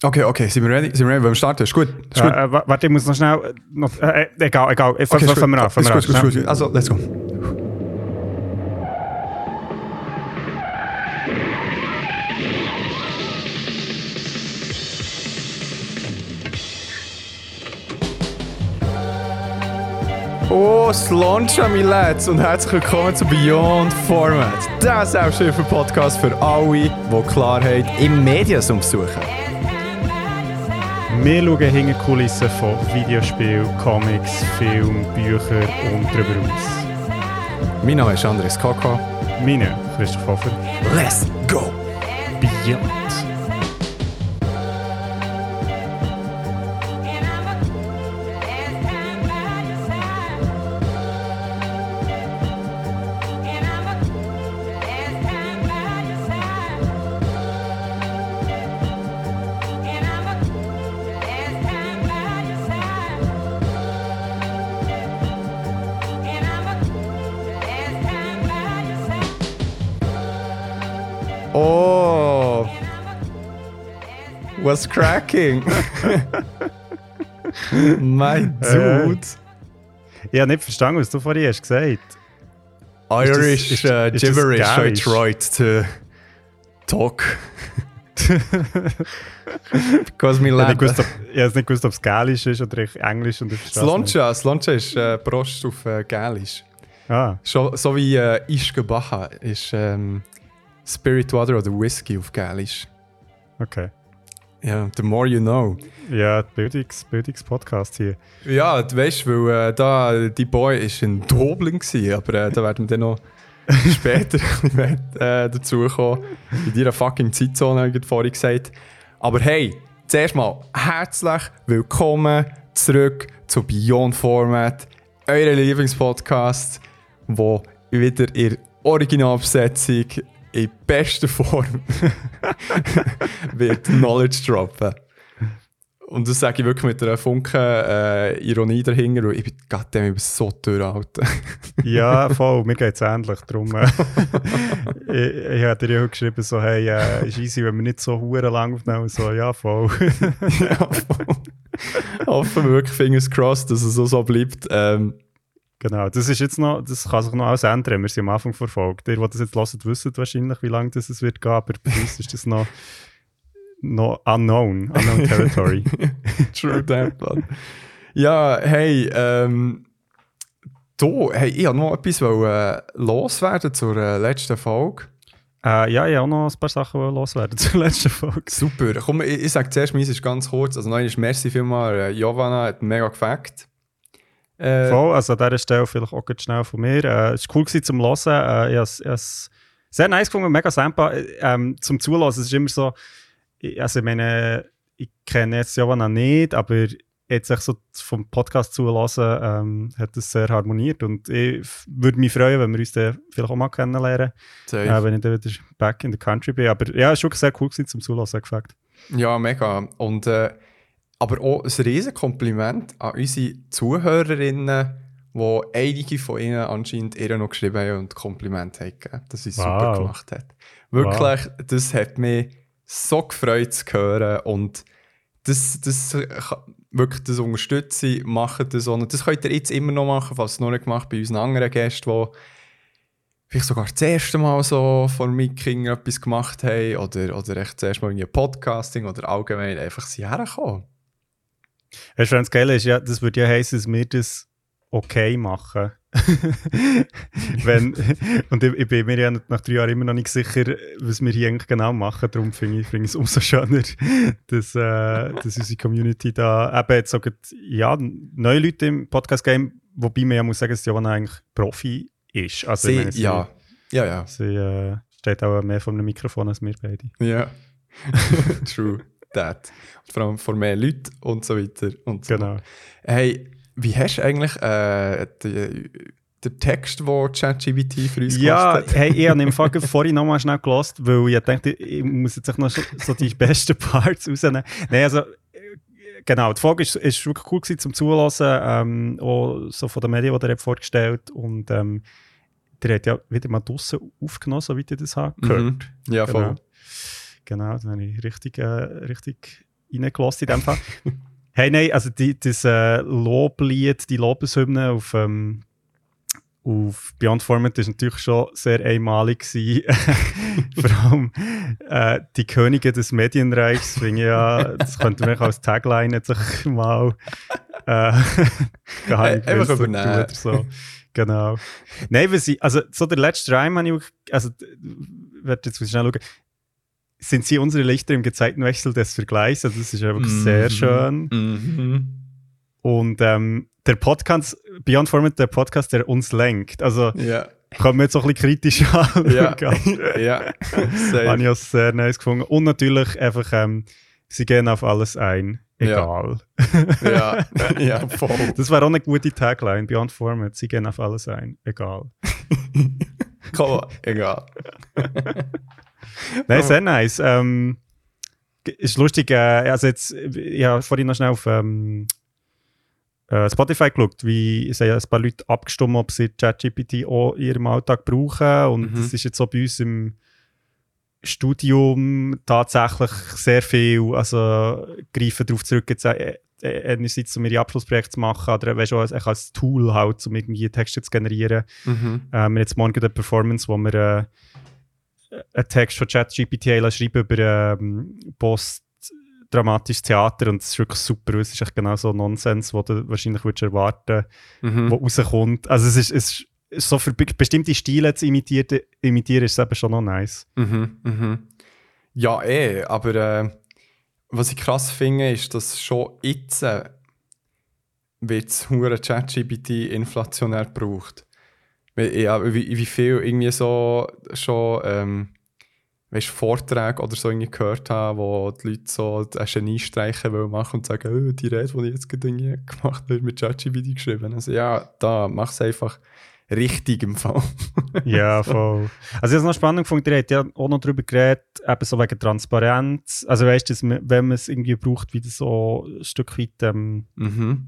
Okay, okay, sind wir ready? Sind wir ready? Wollen wir starten? Ist gut. Ist gut. Äh, äh, warte, ich muss noch schnell. äh, Noch, äh, äh, egal, egal. Ich okay, ist fangen wir an. Fangen Ist gut, ist gut, ist gut. Also, let's go. Oh, Sloncha, mein Lads, und herzlich willkommen zu Beyond Format. Der Selbsthilfe-Podcast für alle, die Klarheit im Mediensum suchen. Wir schauen hinter die Kulissen von Videospielen, Comics, Film, Büchern und darüber aus. Mein Name ist Andres Kaka. Meine, Christoph Hofer, Let's go! Beyond. What's cracking? mein Dude! Ich habe nicht verstanden, was du vorhin hast gesagt Irish ist- uh, ist das gibberish, I tried to talk. Because habe lab. nicht gewusst, ob- ich habe nicht gewusst, ob es Gälisch ist oder Englisch und. Sloncha, Sloncha ist äh, Prost auf äh, Gälisch. Ah, So, so wie äh, Ischke Baja ist ähm, Spirit Water oder Whisky auf Gälisch. okay. Ja, the more you know. Ja, Bildungs, Bildungspodcast hier. Ja, du weißt, weil äh, da die Boy ist in Dublin gsi, aber äh, da werden wir dann noch später mehr, äh, dazukommen. In deiner fucking Zeitzone, habe ich vorhin gesagt. Aber hey, zuerst mal herzlich willkommen zurück zu Beyond Format, eurem Lieblingspodcast, wo wieder in Originalbesetzung in bester Form wird Knowledge droppen. Und das sage ich wirklich mit einer Funken äh, Ironie dahinter, weil ich bin ich bin so Alter. Ja, voll, mir geht es ähnlich. Darum, äh, ich, ich habe dir ja auch geschrieben, so, hey, äh, ist easy, wenn wir nicht so hure lang aufnehmen. So, ja, voll. ja, voll. Hoffen wir wirklich, fingers crossed, dass es so, so bleibt. Ähm, genau, das ist jetzt noch, das kann sich noch alles ändern. Wir sind am Anfang verfolgt. Ihr, die das jetzt hört, wissen wahrscheinlich, wie lange das es wird gehen, aber bei uns ist das noch, noch unknown, unknown territory. true that, man. Ja, hey, ähm, du, hey, ich wollte noch etwas wollen, äh, loswerden zur äh, letzten Folge. äh, ja, ich habe auch noch ein paar Sachen loswerden zur letzten Folge. Super. Komm, ich, ich sage zuerst, meins ist ganz kurz. Also, nein, ist merci vielmal. Äh, Giovanna hat mega gefackt. Äh, Voll, also an dieser Stelle vielleicht auch ganz schnell von mir. Äh, es war cool gewesen zum Hören. Äh, ich habe es- sehr nice gefunden, mega simpel. Äh, Ähm, zum Zulassen, es ist immer so, ich- also ich meine, ich kenne jetzt Giovanna nicht, aber jetzt echt so vom Podcast zulassen, ähm, hat es sehr harmoniert und ich würde mich freuen, wenn wir uns dann vielleicht auch mal kennenlernen, äh, wenn ich dann wieder back in the country bin. Aber ja, es war wirklich sehr cool gewesen zum Zulassen, gefällt. Ja, mega. Und, äh, aber auch ein riesen Kompliment an unsere Zuhörerinnen, wo einige von ihnen anscheinend ihr noch geschrieben haben und Komplimente haben gegeben, dass sie es super Wow. gemacht hat. Wirklich, das hat mich so gefreut zu hören und das, das, wirklich das unterstütze ich, macht das. Und das könnt ihr jetzt immer noch machen, falls ihr es noch nicht gemacht bei unseren anderen Gästen, die vielleicht sogar das erste Mal so vor Miking etwas gemacht haben oder, oder echt das erste Mal irgendwie Podcasting oder allgemein einfach sie herkommen. Weißt du, was das Geile ist, ja, das würde ja heißen, dass wir das okay machen. Wenn, und ich, ich bin mir ja nach drei Jahren immer noch nicht sicher, was wir hier eigentlich genau machen. Darum finde ich, finde ich es umso schöner, dass, äh, dass unsere Community da eben jetzt sogar, ja, neue Leute im Podcast-Game, wobei man ja muss sagen, dass Johanna eigentlich Profi ist. Also, Sie, meine, sie, ja, ja, ja. sie äh, steht auch mehr vor einem Mikrofon als wir beide. Ja. True Und vor allem vor mehr Leuten und so weiter. Und so. Genau. Hey, wie hast du eigentlich äh, die, den Text, den ChatGPT für uns Ja, gemacht hat? hey, ich habe im Fall vorhin nochmal schnell gelost, weil ich dachte, ich muss jetzt noch so, die besten Parts rausnehmen. Nein, also, äh, genau, die Folge ist, ist wirklich cool gewesen zum Zulassen, ähm, auch so von den Medien, die er hat vorgestellt und ähm, der hat ja wieder mal draussen aufgenommen, soweit ich das habe gehört. Mhm. Ja, voll. Genau. Genau, dann habe ich richtig, äh, richtig reingelassen in dem Fall. hey, nein, also die, das äh, Loblied, die Lobeshymne auf, ähm, auf Beyond Format ist natürlich schon sehr einmalig gewesen. Vor allem äh, die Könige des Medienreichs, finde ich ja, das könnte man als Tagline jetzt mal äh, einfach übernehmen. So. Genau. Nein, weil sie, also so der letzte Reim habe ich, also, werde jetzt schnell schauen, sind sie unsere Lichter im Gezeitenwechsel des Vergleichs, also das ist einfach mm sehr schön. Mhm. Und ähm, der Podcast, Beyond Format, der Podcast, der uns lenkt, also Ja. kommen wir jetzt auch ein bisschen kritisch an. Ja. Ja. Habe ich auch sehr nice gefunden. Und natürlich einfach, ähm, sie gehen auf alles ein. Ja. Egal. ja. ja, voll. Das wäre auch eine gute Tagline, Beyond Format. Sie gehen auf alles ein. Egal. Komm, egal. Nein, sehr nice. Ähm, ist lustig, äh, also jetzt, ich habe vorhin noch schnell auf ähm, äh, Spotify geschaut, wie es haben ein paar Leute abgestimmt, ob sie ChatGPT auch in ihrem Alltag brauchen. Und Mhm. das ist jetzt so bei uns im Studium tatsächlich sehr viel, also greifen darauf zurück, jetzt äh, äh, einerseits um ihre Abschlussprojekte zu machen, oder weißt du, als, als Tool halt, um irgendwie Texte zu generieren. Mhm. Äh, wir haben jetzt morgen eine Performance, wo wir äh, einen Text von ChatGPT schreiben über ähm, postdramatisches Theater und es ist wirklich super. Es ist echt genau so Nonsens, den du wahrscheinlich würdest erwarten Mhm. wo rauskommt. Also es ist, es ist so für be- bestimmte Stile zu imitieren, imitieren ist es eben schon noch nice. Mhm, mhm. Ja, eh, aber äh, was ich krass finde, ist, dass schon jetzt äh, wird es hure ChatGPT inflationär gebraucht. Ja, wie, wie viel irgendwie so schon ähm, weißt, Vorträge oder so irgendwie gehört haben, wo die Leute so einen Geniestreichen wollen machen und sagen, oh, die Rede, die ich jetzt gerade gemacht habe, ist mit ChatGPT geschrieben. Also ja, da mach es einfach richtig im Fall. Ja, voll. Also ich habe noch spannend gefunden, ihr habt ja auch noch darüber geredet, eben so wegen Transparenz. Also weißt du, wenn man es irgendwie braucht, wie das so ein Stück weit ähm, mhm.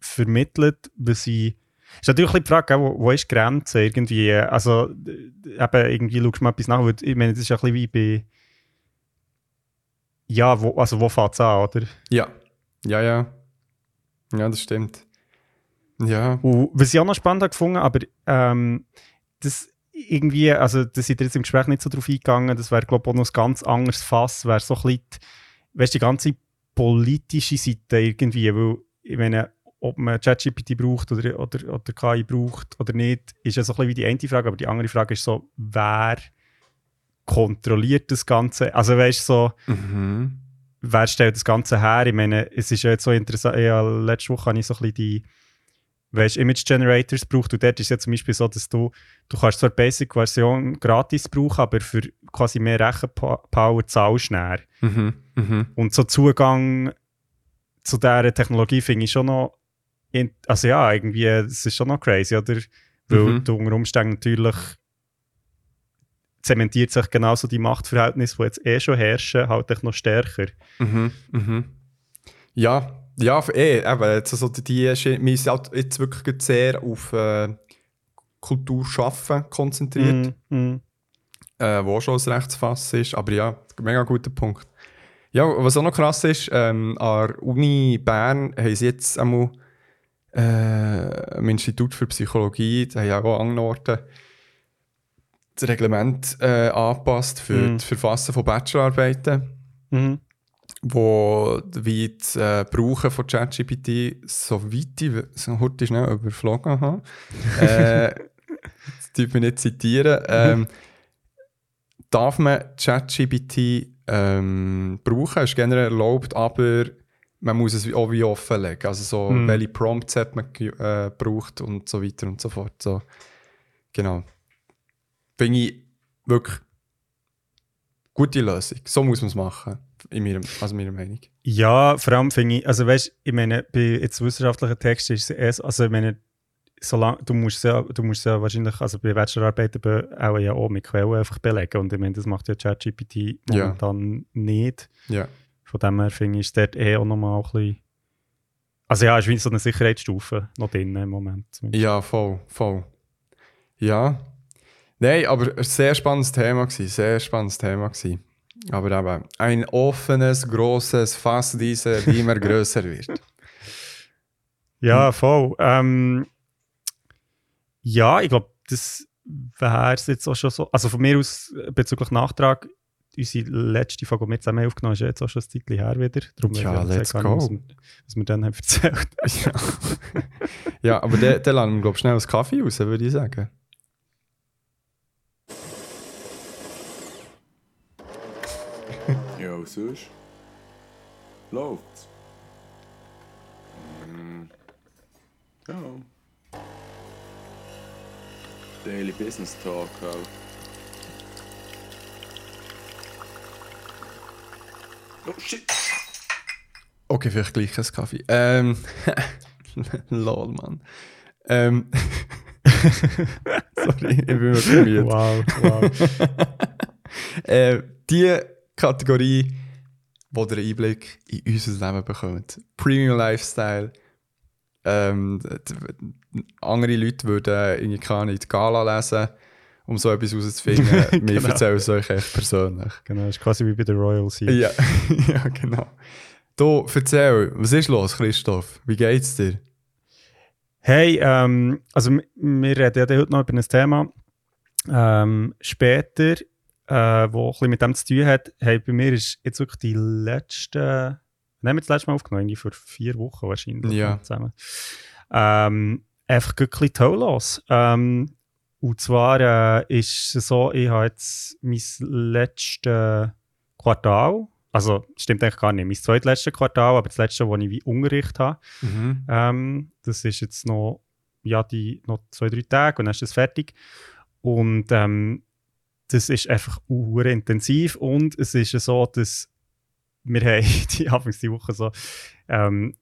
vermittelt, weil sie ist natürlich die Frage, wo, wo ist die Grenze irgendwie? Also, eben, irgendwie schaust du mal etwas nach, weil ich meine, das ist ja ein bisschen wie bei ja, wo, also wo fängt es an, oder? Ja, ja, ja. Ja, das stimmt. Ja. Und was ich auch noch spannend gefunden, aber ähm, das irgendwie, also das sind jetzt im Gespräch nicht so drauf eingegangen, das wäre glaube ich auch noch ein ganz anderes Fass, wäre so ein bisschen, weißt die ganze politische Seite irgendwie, weil ich meine, ob man ChatGPT braucht oder, oder, oder KI braucht oder nicht, ist ja so ein bisschen wie die eine Frage, aber die andere Frage ist so, wer kontrolliert das Ganze? Also weißt du, so, Mhm. wer stellt das Ganze her? Ich meine, es ist ja jetzt so interessant, ja, letzte Woche habe ich so ein bisschen die weißt, Image Generators braucht und dort ist ja zum Beispiel so, dass du, du kannst zwar die Basic-Version gratis brauchen, aber für quasi mehr Rechenpower zahlst du. Mhm. Mhm. Und so Zugang zu dieser Technologie finde ich schon noch, also ja, irgendwie, es ist schon noch crazy, oder? Weil Mhm. du unter Umständen natürlich zementiert sich genauso die Machtverhältnisse, die jetzt eh schon herrschen, halt echt noch stärker. Mhm. Mhm. Ja, ja, eh, eben, jetzt also die, wir sind halt jetzt wirklich sehr auf äh, Kultur schaffen konzentriert, mm. äh, wo schon ein Rechtsfass ist, aber ja, mega guter Punkt. Ja, was auch noch krass ist, ähm, an der Uni Bern haben sie jetzt einmal äh, im Institut für Psychologie, die haben ja auch angeordnet, das Reglement äh, angepasst für Mhm. das Verfassen von Bachelorarbeiten. Mhm. wo wie das äh, Brauchen von ChatGPT so weit ich so heute schnell überflogen habe. äh, das darf ich nicht zitieren. Ähm, darf man ChatGPT ähm, brauchen, ist generell erlaubt, aber man muss es auch wie offenlegen. Also so, Mhm. welche Prompts hat man äh, braucht und so weiter und so fort. So, genau. Finde ich wirklich gute Lösung. So muss man es machen, in meiner, also meiner Meinung. Ja, vor allem finde ich, also weißt ich meine, bei jetzt wissenschaftlichen Texten ist es erst, also ich meine, solange, du musst ja, du musst ja wahrscheinlich, also bei Bachelorarbeiten be- auch ja auch mit Quellen einfach belegen und ich meine, das macht ja ChatGPT Ja. momentan nicht. Ja. Von dem her finde ich, ist dort eh auch nochmal ein bisschen, also ja, ist wie so eine Sicherheitsstufe noch drin im Moment. zumindest. Ja, voll, voll. Ja. Nein, aber ein sehr spannendes Thema gewesen, sehr spannendes Thema gewesen. Aber eben, ein offenes, großes Fass, diese, die immer größer wird. Ja, voll. Ähm, ja, ich glaube, das wäre es jetzt auch schon so. Also von mir aus bezüglich Nachtrag, unsere letzte Folge, die wir zusammen aufgenommen haben, ist jetzt auch schon ein Zeitchen her wieder. Darum Ja, let's go. Was wir, was wir dann haben erzählt ja. ja, aber dann dann lassen wir, glaube ich, schnell einen Kaffee raus, würde ich sagen. Ja, sonst? Läuft's? Mm. Ja. Daily Business Talk halt. Oh shit! Okay, vielleicht gleich ein Kaffee. Ähm, lol, Mann. Ähm, sorry, ich bin wirklich müde. Wow, wow. äh, die Kategorie, wo ihr einen Einblick in unser Leben bekommt. Premium Lifestyle. Ähm, andere Leute würden irgendwie keine Ahnung, die Gala lesen, um so etwas herauszufinden. Wir Genau. erzählen es euch echt persönlich. genau, das ist quasi wie bei den Royals hier. Ja, ja genau. Du, erzähl, was ist los, Christoph? Wie geht's dir? Hey, ähm, also wir reden ja heute noch über ein Thema ähm, später, äh, wo ein bisschen mit dem zu tun hat. Hey, bei mir ist jetzt wirklich die letzte, nehmen wir das letzte Mal aufgenommen, irgendwie vor vier Wochen wahrscheinlich Ja. zusammen. Ähm, einfach wirklich toll los. Ähm, und zwar äh, ist es so, ich habe jetzt mein letztes Quartal, also stimmt eigentlich gar nicht, mein zweitletztes Quartal, aber das letzte, wo ich wie Unterricht habe, Mhm. ähm, das ist jetzt noch, ja, die, noch zwei, drei Tage und dann ist das fertig. Und ähm, das ist einfach uh, intensiv und es ist so, dass wir haben die, anfangs die Woche so ähm,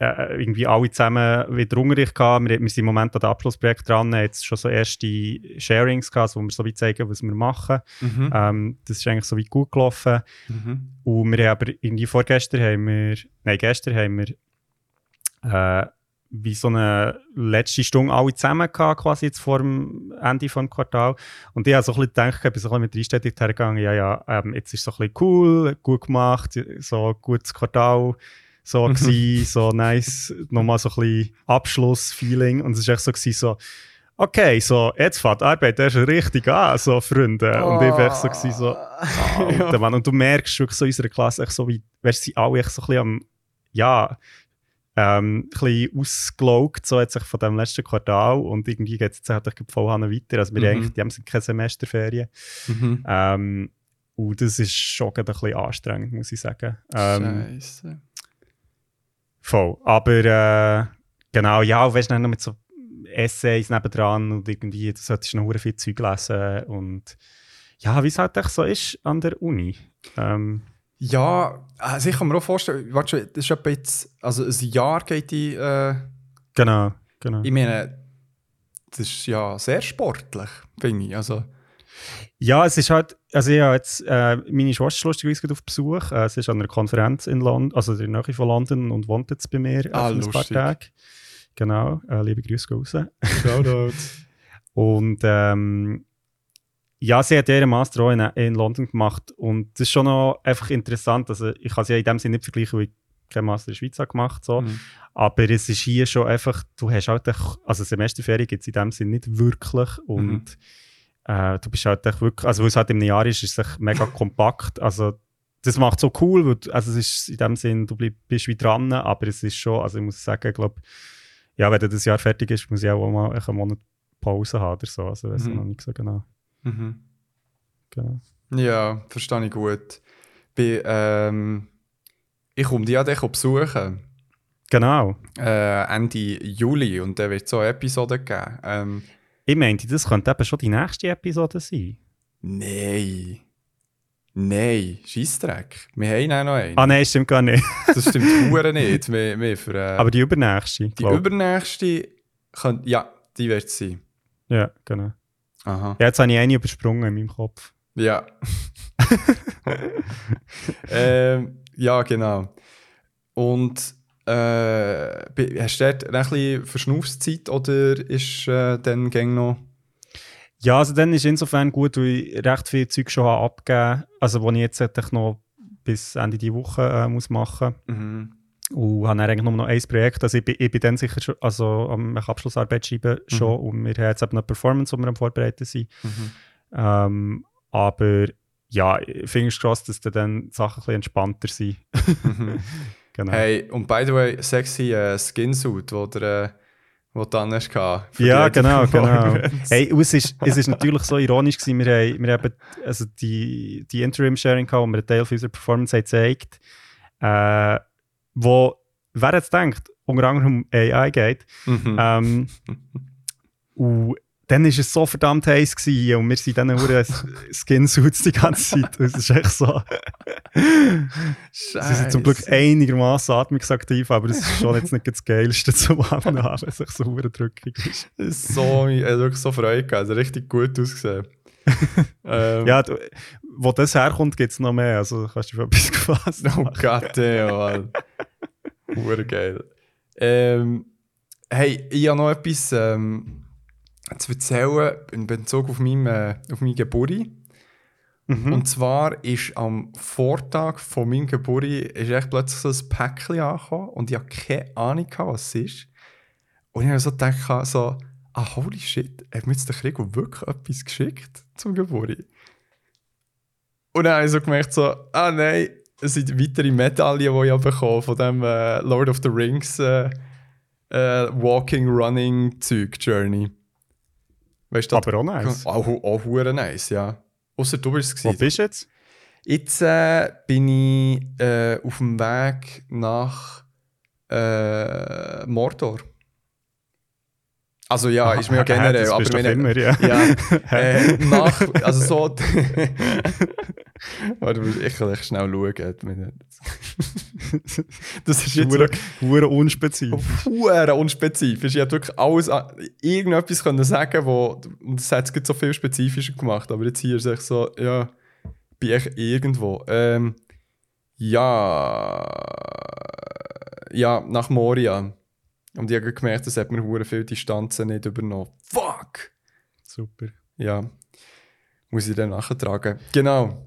äh, irgendwie alle zusammen wieder Unterricht gehabt. Wir, wir sind im Moment an dem Abschlussprojekt dran, haben jetzt schon so erste Sharings gehabt, wo wir so wie zeigen, was wir machen. Mhm. Ähm, das ist eigentlich so wie gut gelaufen. Mhm. Und wir haben aber irgendwie vorgestern haben wir, nein, gestern haben wir äh, wie so eine letzte Stunde alle zusammen gehabt, quasi jetzt vor dem Ende des Quartals. Und ich habe so ein bisschen gedacht, ich bin so ein bisschen mit der Einstellung hergegangen, ja, ja, ähm, jetzt ist es so ein bisschen cool, gut gemacht, so gutes Quartal, so gewesen, so nice, nochmal so ein bisschen Abschlussfeeling. Und es war echt so, gewesen, so, okay, so, jetzt fängt die Arbeit erst richtig an, so, Freunde. Und ich war echt so, gewesen, so, Alter, Mann. Und du merkst wirklich so in unserer Klasse, echt so wie, weißt, sie alle echt so ein bisschen am, ja, ähm, ein bisschen ausgelaugt, so jetzt von dem letzten Quartal und irgendwie geht es jetzt halt voll weiter. Also wir Mhm. haben eigentlich, die haben keine Semesterferien. Mhm. Ähm, und das ist schon ein bisschen anstrengend, muss ich sagen. Ähm, Scheiße. Voll. Aber äh, genau, ja, weißt du, noch mit so Essays nebendran und irgendwie, du solltest noch viel Zeug lesen und ja, wie es halt so ist an der Uni. Ähm, Ja, also ich kann mir auch vorstellen, warte das ist etwa jetzt, also ein Jahr geht die, äh, genau, genau. ich meine, das ist ja sehr sportlich, finde ich. Also, Ja, es ist halt, also habe jetzt äh, meine Schwester lustigerweise auf Besuch. Äh, sie ist an einer Konferenz in London, also in der Nähe von London und wohnt jetzt bei mir Ah, ein paar. Tage. Genau, äh, liebe Grüße gehen raus. Shoutout. Und ähm, ja, sie hat ihren Master auch in, in London gemacht und das ist schon noch einfach interessant. Also ich kann sie ja in dem Sinne nicht vergleichen, weil ich keinen Master in der Schweiz habe gemacht so. Mhm. Aber es ist hier schon einfach, du hast halt, also Semesterferien gibt es in dem Sinne nicht wirklich und äh, du bist halt echt wirklich, also weil es halt im Jahr ist, ist es mega kompakt, also das macht so cool, weil, du- also es ist in dem Sinne, du bleib, bist wie dran, aber es ist schon, also ich muss sagen, ich glaube, ja, wenn dann das Jahr fertig ist, muss ich auch mal einen Monat Pause haben oder so, also weiß ich Mhm. noch nicht so genau. Mhm. genau. Ja, verstehe ich gut. Bei, ähm, ich komme die ja dich besuchen. Genau. Äh, Ende Juli und da wird so eine Episode geben. Ähm, Ich meinte, das könnte eben schon die nächste Episode sein. nein. Nein, Scheissdreck. Wir haben auch noch einen. Ah nein, stimmt gar nicht. Das stimmt hure nicht. Wir, wir für, äh, Aber die übernächste. die glaub. übernächste, könnte, ja, die wird es sein. Ja, genau. Aha. Ja, jetzt habe ich eine übersprungen in meinem Kopf. Ja. ähm, ja, genau. Und äh, hast du dort ein bisschen Verschnaufszeit oder ist äh, dann gäng noch. Ja, also dann ist insofern gut, weil ich recht viel Zeug schon habe abgegeben also wo ich jetzt eigentlich noch bis Ende dieser Woche äh, muss machen Mhm. und habe dann eigentlich nur noch ein Projekt, also ich bin, ich bin dann sicher schon, also am Abschlussarbeit schreiben schon und wir haben jetzt eben eine Performance, die wir am Vorbereiten sind. Mhm. Ähm, aber ja, fingers crossed, dass dann die Sachen ein bisschen entspannter sind. Genau. Hey, und by the way, sexy äh, Skinsuit, wo der, äh, wo du dann hast Ja, genau, genau. Hey, es ist, es ist natürlich so ironisch gewesen, wir haben, wir haben also die, die Interim-Sharing gehabt, wo wir einen Teil unserer Performance haben gezeigt äh, wo, wer jetzt denkt, unter anderem um AI geht, Mhm. ähm, und dann war es so verdammt heiß gewesen, und wir sind dann nur Skinsuits die ganze Zeit. Es ist echt so. Sie sind zum Glück einigermaßen atmungsaktiv, aber das ist schon jetzt nicht das Geilste zum Haben, wenn es so hure drückig ist. So, ich habe wirklich so Freude gehabt. Also richtig gut ausgesehen. ähm, Ja, du, wo das herkommt, gibt es noch mehr. Also kannst du für etwas gefasst. Oh Gott, damn, Mann. Hure geil. Ähm, hey, ich habe noch etwas ähm, zu erzählen in Bezug auf meinen äh, auf meine Geburt. Mhm. Und zwar ist am Vortag von meinem Geburt ist echt plötzlich so ein Päckchen angekommen und ich hatte keine Ahnung, was es ist. Und ich habe so gedacht, so, ah, holy shit, hat mir jetzt der Krieg wirklich etwas geschickt zum Geburt? Und dann habe ich so gemerkt, so, ah nein, es sind weitere Medaillen, die ich habe bekommen von dem äh, Lord of the Rings äh, äh, Walking, Running Zeug Journey. Weißt Aber auch nice. Auch, auch hure nice, ja. Außer du bist es Wo bist du jetzt? Jetzt äh, bin ich äh, auf dem Weg nach äh, Mordor. Also ja, ist mir ja generell, das aber meine- immer, ja. ja, äh, nach, also so. Warte, ich kann echt schnell schauen. Das ist jetzt Hure, unspezifisch. hure unspezifisch. Ich hätte wirklich alles, irgendetwas können sagen, wo, und das hat es so viel spezifischer gemacht. Aber jetzt hier ist echt so, ja, bin ich irgendwo. Ähm, ja, ja, nach Moria. Und ich habe gemerkt, das hat mir hure viel Distanzen nicht übernommen. Fuck! Super. Ja, muss ich dann nachtragen. Genau.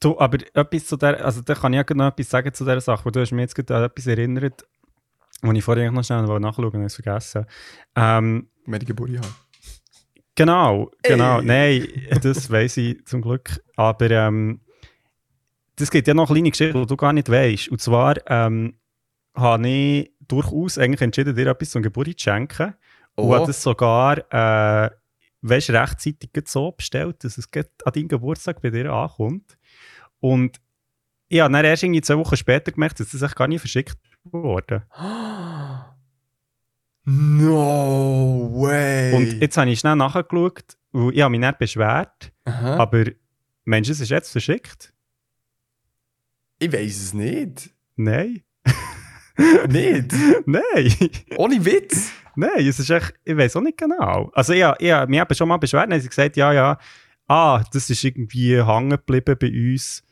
Du, aber etwas zu der, also da kann ich ja noch etwas sagen zu dieser Sache, weil du hast mich jetzt gerade an etwas erinnert, wo ich vorher noch schnell nachschauen wollte, habe vergessen. Ähm, Wenn ich Geburt habe. Genau, genau. Ey. Nein, das weiß ich zum Glück. Aber ähm, das gibt ja noch eine kleine Geschichte, die du gar nicht weißt. Und zwar ähm, habe ich durchaus eigentlich entschieden, dir etwas zum Geburt zu schenken. Und Oh. habe das sogar äh, weißt, rechtzeitig so bestellt, dass es an deinem Geburtstag bei dir ankommt. Und ich habe dann erst irgendwie zwei Wochen später gemerkt, dass das echt gar nicht verschickt wurde. No way! Und jetzt habe ich schnell nachgeschaut, weil ich habe mich nicht beschwert. Aha. Aber Mensch, es ist jetzt verschickt? ich weiß es nicht. Nein. nicht? Nein. Ohne Witz? Nein, es ist echt, ich weiß auch nicht genau. Also ich, ich mich eben schon mal beschwert, haben sie gesagt, ja, ja, ah, das ist irgendwie hängen geblieben bei uns.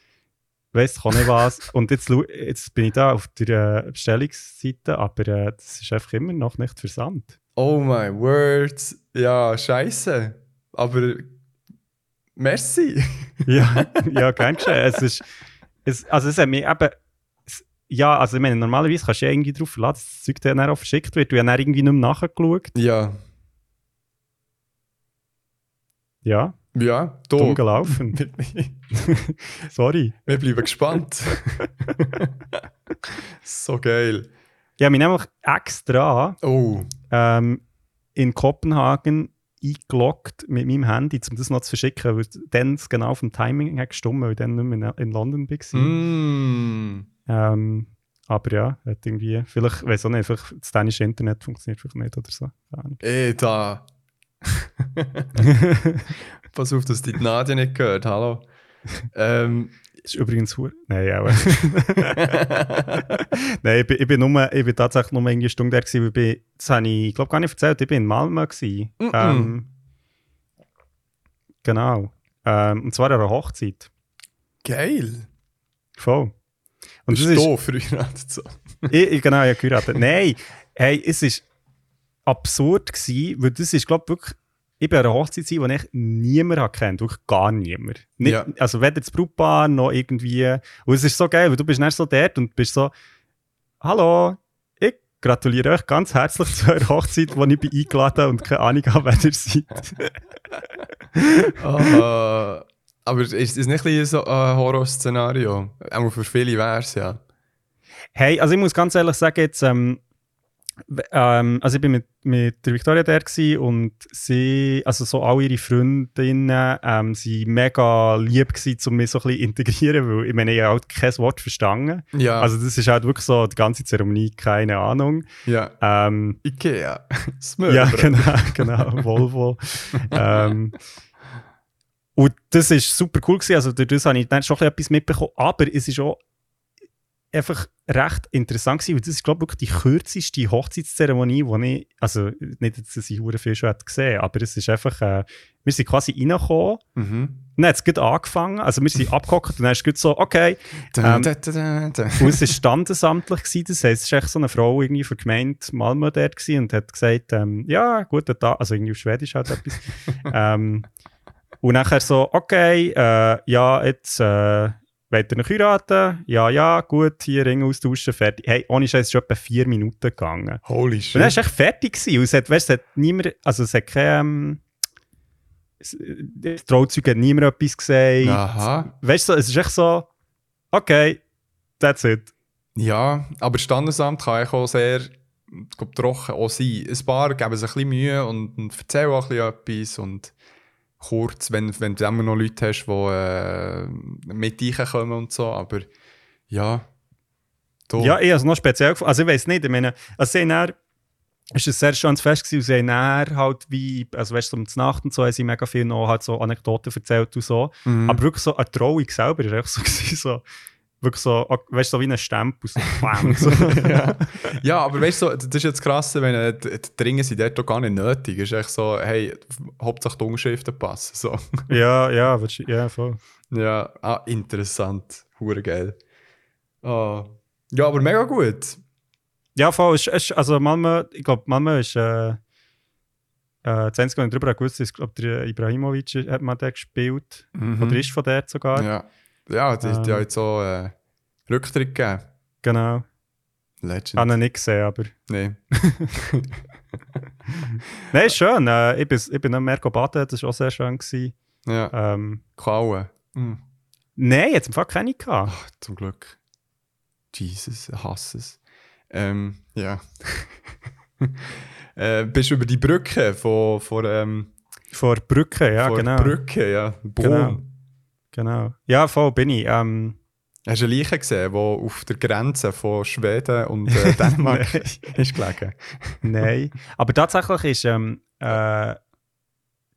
Weißt du, nicht was. Und jetzt, jetzt bin ich da auf der äh, Bestellungsseite, aber äh, das ist einfach immer noch nicht versandt. Oh my word. Ja, scheiße. Aber merci. Ja, ja, geschehen. Es ist, es, also es hat mich eben, ja, also ich meine, normalerweise kannst du ja irgendwie drauf verlassen, dass das Zeug dann auch verschickt wird. Du hast dann irgendwie nicht mehr nachgeschaut. Ja. Ja, Ja, dumm du. gelaufen. Sorry. Wir bleiben gespannt. so geil. Habe mich nämlich extra Oh. ähm, in Kopenhagen eingeloggt mit meinem Handy, um das noch zu verschicken, weil dann genau vom Timing hat gestimmt, weil ich dann nicht mehr in, in London war. Mm. Ähm, aber ja, hat irgendwie, vielleicht, weiß auch nicht, vielleicht das dänische Internet funktioniert vielleicht nicht oder so. Ey, da. Pass auf, dass die Nadia nicht gehört. Hallo. ähm, Das ist übrigens hu- Nein, aber. Nein, ich bin, ich bin, nur, ich bin tatsächlich nur eine Stunde da gewesen, weil ich bin, das habe ich, glaube gar nicht erzählt, ich bin in Malmö gewesen. Mm-mm. Ähm, genau. Ähm, und zwar an einer Hochzeit. geil. Voll. Und Und das ist, du verheiratet so. ich, ich, genau, ich habe geheiratet. Nein, hey, es ist absurd gewesen, weil das ist, glaube ich, wirklich ich bin an einer Hochzeit, wo ich niemand hat kennt, wirklich gar niemand. Nicht, Ja. Also weder das Brautpaar noch irgendwie. Und es ist so geil, weil du bist dann so dort und bist so, hallo, ich gratuliere euch ganz herzlich zu eurer Hochzeit, wo ich bin eingeladen und keine Ahnung habe, wer ihr seid. Ah, aber ist ist es nicht ein so ein Horrorszenario? Auch für viele wäre es ja. Hey, also ich muss ganz ehrlich sagen, jetzt, ähm, ähm, also ich bin mit, mit der Victoria da gewesen und sie, also so alle ihre Freundinnen, ähm, sie mega lieb gewesen, um mich so ein bisschen integrieren, weil ich meine, ich habe halt kein Wort verstanden. Ja, Also das ist halt wirklich so, die ganze Zeremonie, keine Ahnung. ja. Ähm, Ikea. Das ja, genau, genau, Volvo. ähm, und das war super cool gewesen, also durch das habe ich dann schon etwas mitbekommen, aber es ist auch einfach recht interessant gewesen, weil das ist glaube ich wirklich die kürzeste Hochzeitszeremonie, die ich, also nicht, dass ich hure viel schon gesehen, aber es ist einfach, äh, wir sind quasi reingekommen, Mhm. dann hat es gerade angefangen, also wir sind abgehockt und dann ist es so, okay, Ähm, und es war standesamtlich, gewesen, das heisst, es war echt so eine Frau irgendwie von der Gemeinde Malmö dort und hat gesagt, ähm, ja, guten Tag, also irgendwie auf Schwedisch halt etwas. ähm, und nachher so, okay, äh, ja, jetzt äh, wollt ihr noch heiraten? Ja, ja, gut, hier Ring austauschen, fertig. Hey, ohne Scheiß, es ist etwa vier Minuten gegangen. Holy Und dann war shit. echt fertig gewesen. Und es hat, weißt, es hat niemand, also es hat kein, ähm, es- das Trauzeug hat niemand etwas gesagt. Aha. Weißt du, es ist echt so, okay, that's it. Ja, aber Standesamt kann eigentlich auch sehr ich glaub, trocken auch sein. Ein paar geben sich ein bisschen Mühe und, und erzählen auch ein bisschen etwas und kurz, wenn, wenn du immer noch Leute hast, die äh, mit reinkommen und so, aber ja. Da. Ja, ich habe es noch speziell gefunden. Also ich weiß nicht, ich meine, also sie haben dann, es war ein sehr schönes Fest gewesen, und sie haben dann halt wie, also weißt du, um die Nacht und so, haben sie mega viel noch halt so Anekdoten erzählt und so. Mhm. Aber wirklich so eine Trauung selber war echt so, gewesen, so wirklich so, weißt du, so wie ein Stempel, so so. ja. ja, aber weißt du, so, das ist jetzt krass, wenn äh, die die Dringen sind dort doch gar nicht nötig. Es ist echt so, hey, Hauptsache die Unterschriften passen. So. ja, ja, ja, voll. Ja, ah, interessant. Hure geil. Ah. Ja, aber mega gut. Ja, voll, es, es, also Malmö, ich glaube, Malmö ist, äh, äh, das Einzige, was ich darüber gewusst habe, ist, glaube der Ibrahimovic hat mal der gespielt, oder ist von dort sogar. Ja, ja die, die Ähm. haben jetzt so äh, Rücktritt gegeben. Genau. Legend. Habe ihn nicht gesehen, aber... Nee. Nein, ist schön. Äh, ich bin, ich bin noch mehr baden, das war auch sehr schön. Gewesen. Ja, Ähm, Klauen. Mhm. Nein, jetzt im Fall keine gehabt. Ach, zum Glück. Jesus, ich hasse es. Ähm, ja. äh, bist du über die Brücke von, von, ähm, Vor Brücke, ja, von genau. Brücke, ja. Boom. Genau. Genau. Ja, voll bin ich. Ähm, Hast du eine Leiche gesehen, die auf der Grenze von Schweden und äh, Dänemark ist gelegen? nein. Aber tatsächlich ist ähm, äh,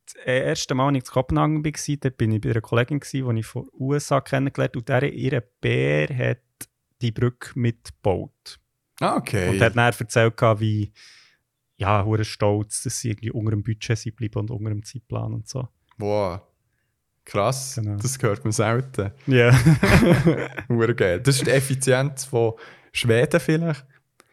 das erste Mal, als ich in Kopenhagen war, dort bin ich bei einer Kollegin, gewesen, die ich von den USA kennengelernt habe. Und der, ihr Bär hat die Brücke mitgebaut. Ah, okay. Und hat dann erzählt, wie ja, stolz, dass sie irgendwie unter dem Budget sind bleiben und unter dem Zeitplan und so. Wow. Krass, Genau. das hört man selten. Ja. Geil. Das ist die Effizienz von Schweden vielleicht?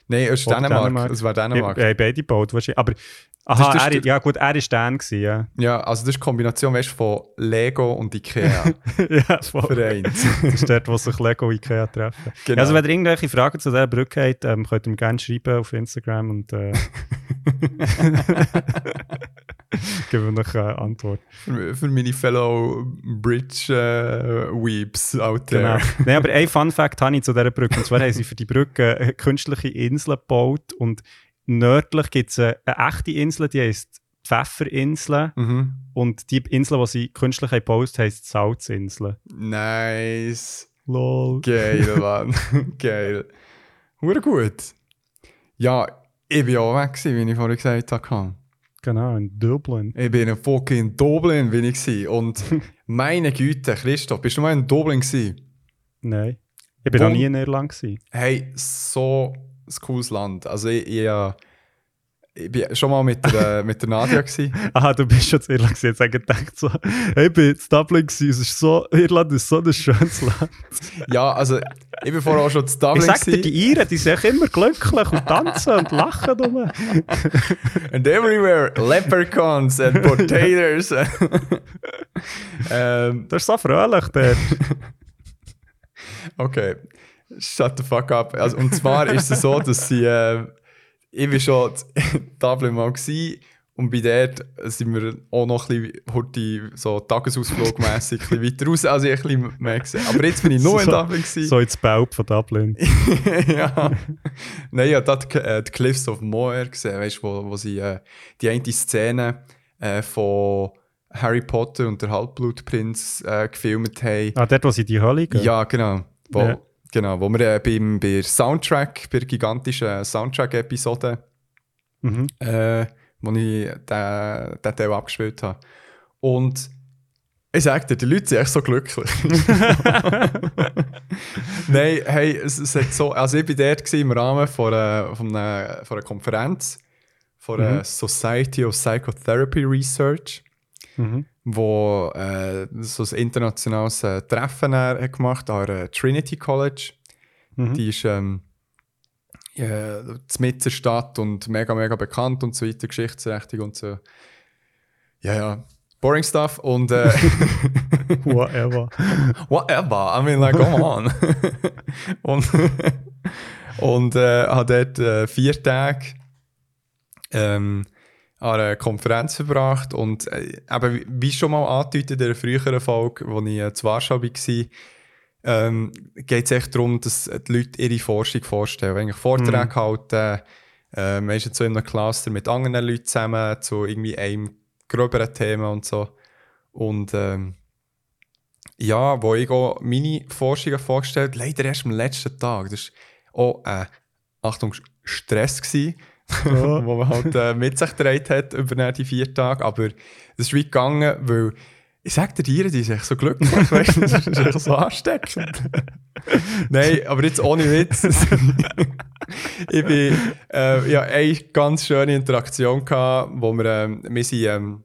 Nein, Oder Dänemark. Dänemark. Es war Dänemark. haben beide gebaut, wahrscheinlich. Aber, Das aha, ist- das er, ist- ja gut, er war dann, gewesen, ja. Ja, also das ist die Kombination weißt, von Lego und Ikea ja, voll. vereint. Das ist dort, wo sich Lego und Ikea treffen. Genau. Ja, also wenn ihr irgendwelche Fragen zu dieser Brücke habt, ähm, könnt ihr mir gerne schreiben auf Instagram und äh, noch eine Antwort. für, für meine Fellow Bridge äh, Weeps out Genau. there. Nein, aber ein Fun Fact habe ich zu dieser Brücke. Und zwar haben sie für die Brücke künstliche Insel gebaut und nördlich gibt es eine, eine echte Insel, die die Pfefferinsel. Mhm. Und die Insel, die sie künstlich haben gebaut heisst Salzinsel. Nice. Lol. Geil, Mann. Geil. Hure gut. Ja, ich war auch weg, wie ich vorhin gesagt habe. Genau, in Dublin. Ich bin in fucking Dublin, bin ich gewesen. Und meine Güte, Christoph, bist du mal in Dublin gewesen? Nein. Ich bin Wo- noch nie in Irland. Gewesen. Hey, so ein cooles Land. Also ich, ich, äh, ich bin schon mal mit der, mit der Nadia gewesen. Aha, du bist schon zu Irland gewesen. Jetzt habe ich gedacht so, hey, ich bin in Dublin gewesen. Es ist so, Irland ist so ein schönes Land. Ja, also ich bin vorher auch schon zu Dublin Ich sag dir, die Iren, die sind immer glücklich und tanzen und lachen. Rum. And everywhere, leprechauns and potatoes. ähm, Das ist so fröhlich dort. okay, shut the fuck up. Also, und zwar ist es so, dass sie, äh, ich war schon in Dublin mal gewesen, und bei dort sind wir auch noch ein bisschen so tagesausflugmässig weiter raus, als ich ein bisschen mehr gesehen Aber jetzt bin ich nur in So- Dublin gewesen. So ins Baub von Dublin. ja. Nein, ja, dort äh, die Cliffs of Moher gesehen, weißt du, wo, wo sie äh, die eine Szene äh, von Harry Potter und der Halbblutprinz äh, gefilmt haben. Ah, dort, wo sie in die Hölle gehen? Ja, genau. Wo, Ja. Genau, wo wir äh, beim, bei Soundtrack, bei der gigantischen Soundtrack-Episode, Mhm. äh, wo ich den, den Teil abgespielt habe. Und ich sag dir, die Leute sind echt so glücklich. Nein, hey, es, es hat so, also ich war dort im Rahmen von einer, von einer, von einer Konferenz von der Mhm. Society of Psychotherapy Research, Mhm. wo äh, so ein internationales äh, Treffen er, hat gemacht an der Trinity College. Mhm. Die ist ähm, äh, in der Stadt und mega, mega bekannt und so weiter, Geschichtsrechnung und so. Ja, ja, boring stuff und äh, Whatever. whatever, I mean, like, come on. und und äh, habe dort äh, vier Tage ähm, an einer Konferenz verbracht und äh, eben, wie schon mal angedeutet in der früheren Folge, wo ich äh, zu Warschau war, ähm, geht es echt darum, dass die Leute ihre Forschung vorstellen. Eigentlich Vorträge halten, äh, meistens so in einem Cluster mit anderen Leuten zusammen, zu irgendwie einem gröberen Thema und so. Und ähm, ja, wo ich auch meine Forschungen vorgestellt leider erst am letzten Tag. Das war auch, äh, Achtung, Stress gewesen, Ja. wo man halt äh, mit sich gedreht hat über die vier Tage. Aber das ist wie gegangen, weil ich sag dir, die die sind so glücklich, weißt du, das ist echt so ansteckend. Nein, aber jetzt ohne Witz. ich bin, äh, ja, eine ganz schöne Interaktion gehabt, wo wir, ähm, wir sind, ähm,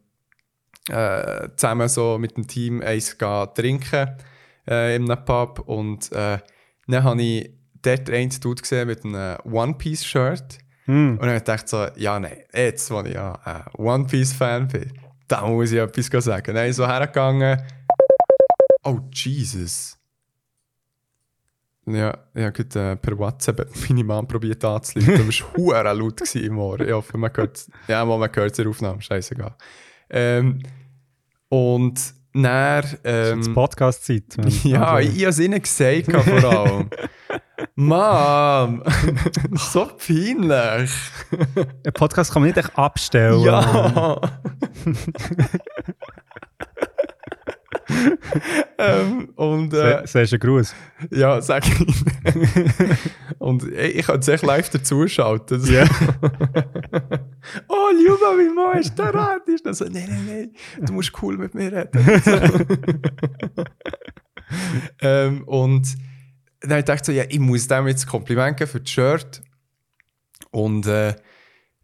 äh, zusammen so mit dem Team eins trinken äh, einem Pub und äh, dann habe ich dort einen Dude gesehen mit einem One-Piece-Shirt Mhm. und dann habe ich so, ja nein, jetzt, wo ich ja ein One-Piece-Fan bin, da muss ich etwas sagen. Dann bin ich so hergegangen, oh Jesus. Ja, ich habe gerade äh, per WhatsApp meine Mom probiert anzuleiten. Du warst hure laut im Ohr. Ich hoffe, man hört Ja, mal, man hört es in der Aufnahme. Scheißegal. Ähm, und dann... Das Ähm, Podcast-Zeit. ja, ich, habe es ihnen gesagt vor allem. Mom, so peinlich. Ein Podcast kann man nicht echt abstellen. Ja. ähm, und äh, Sagst du einen Gruß? ja, sag ich. und ich, ich kann es echt live dazuschalten. Ja. oh, Luba, wie machst du das? Ist das so, nein, nein, nein, du musst cool mit mir reden. ähm, und dann habe ich gedacht, so, ja, ich muss dem jetzt Kompliment geben für das Shirt. Und äh,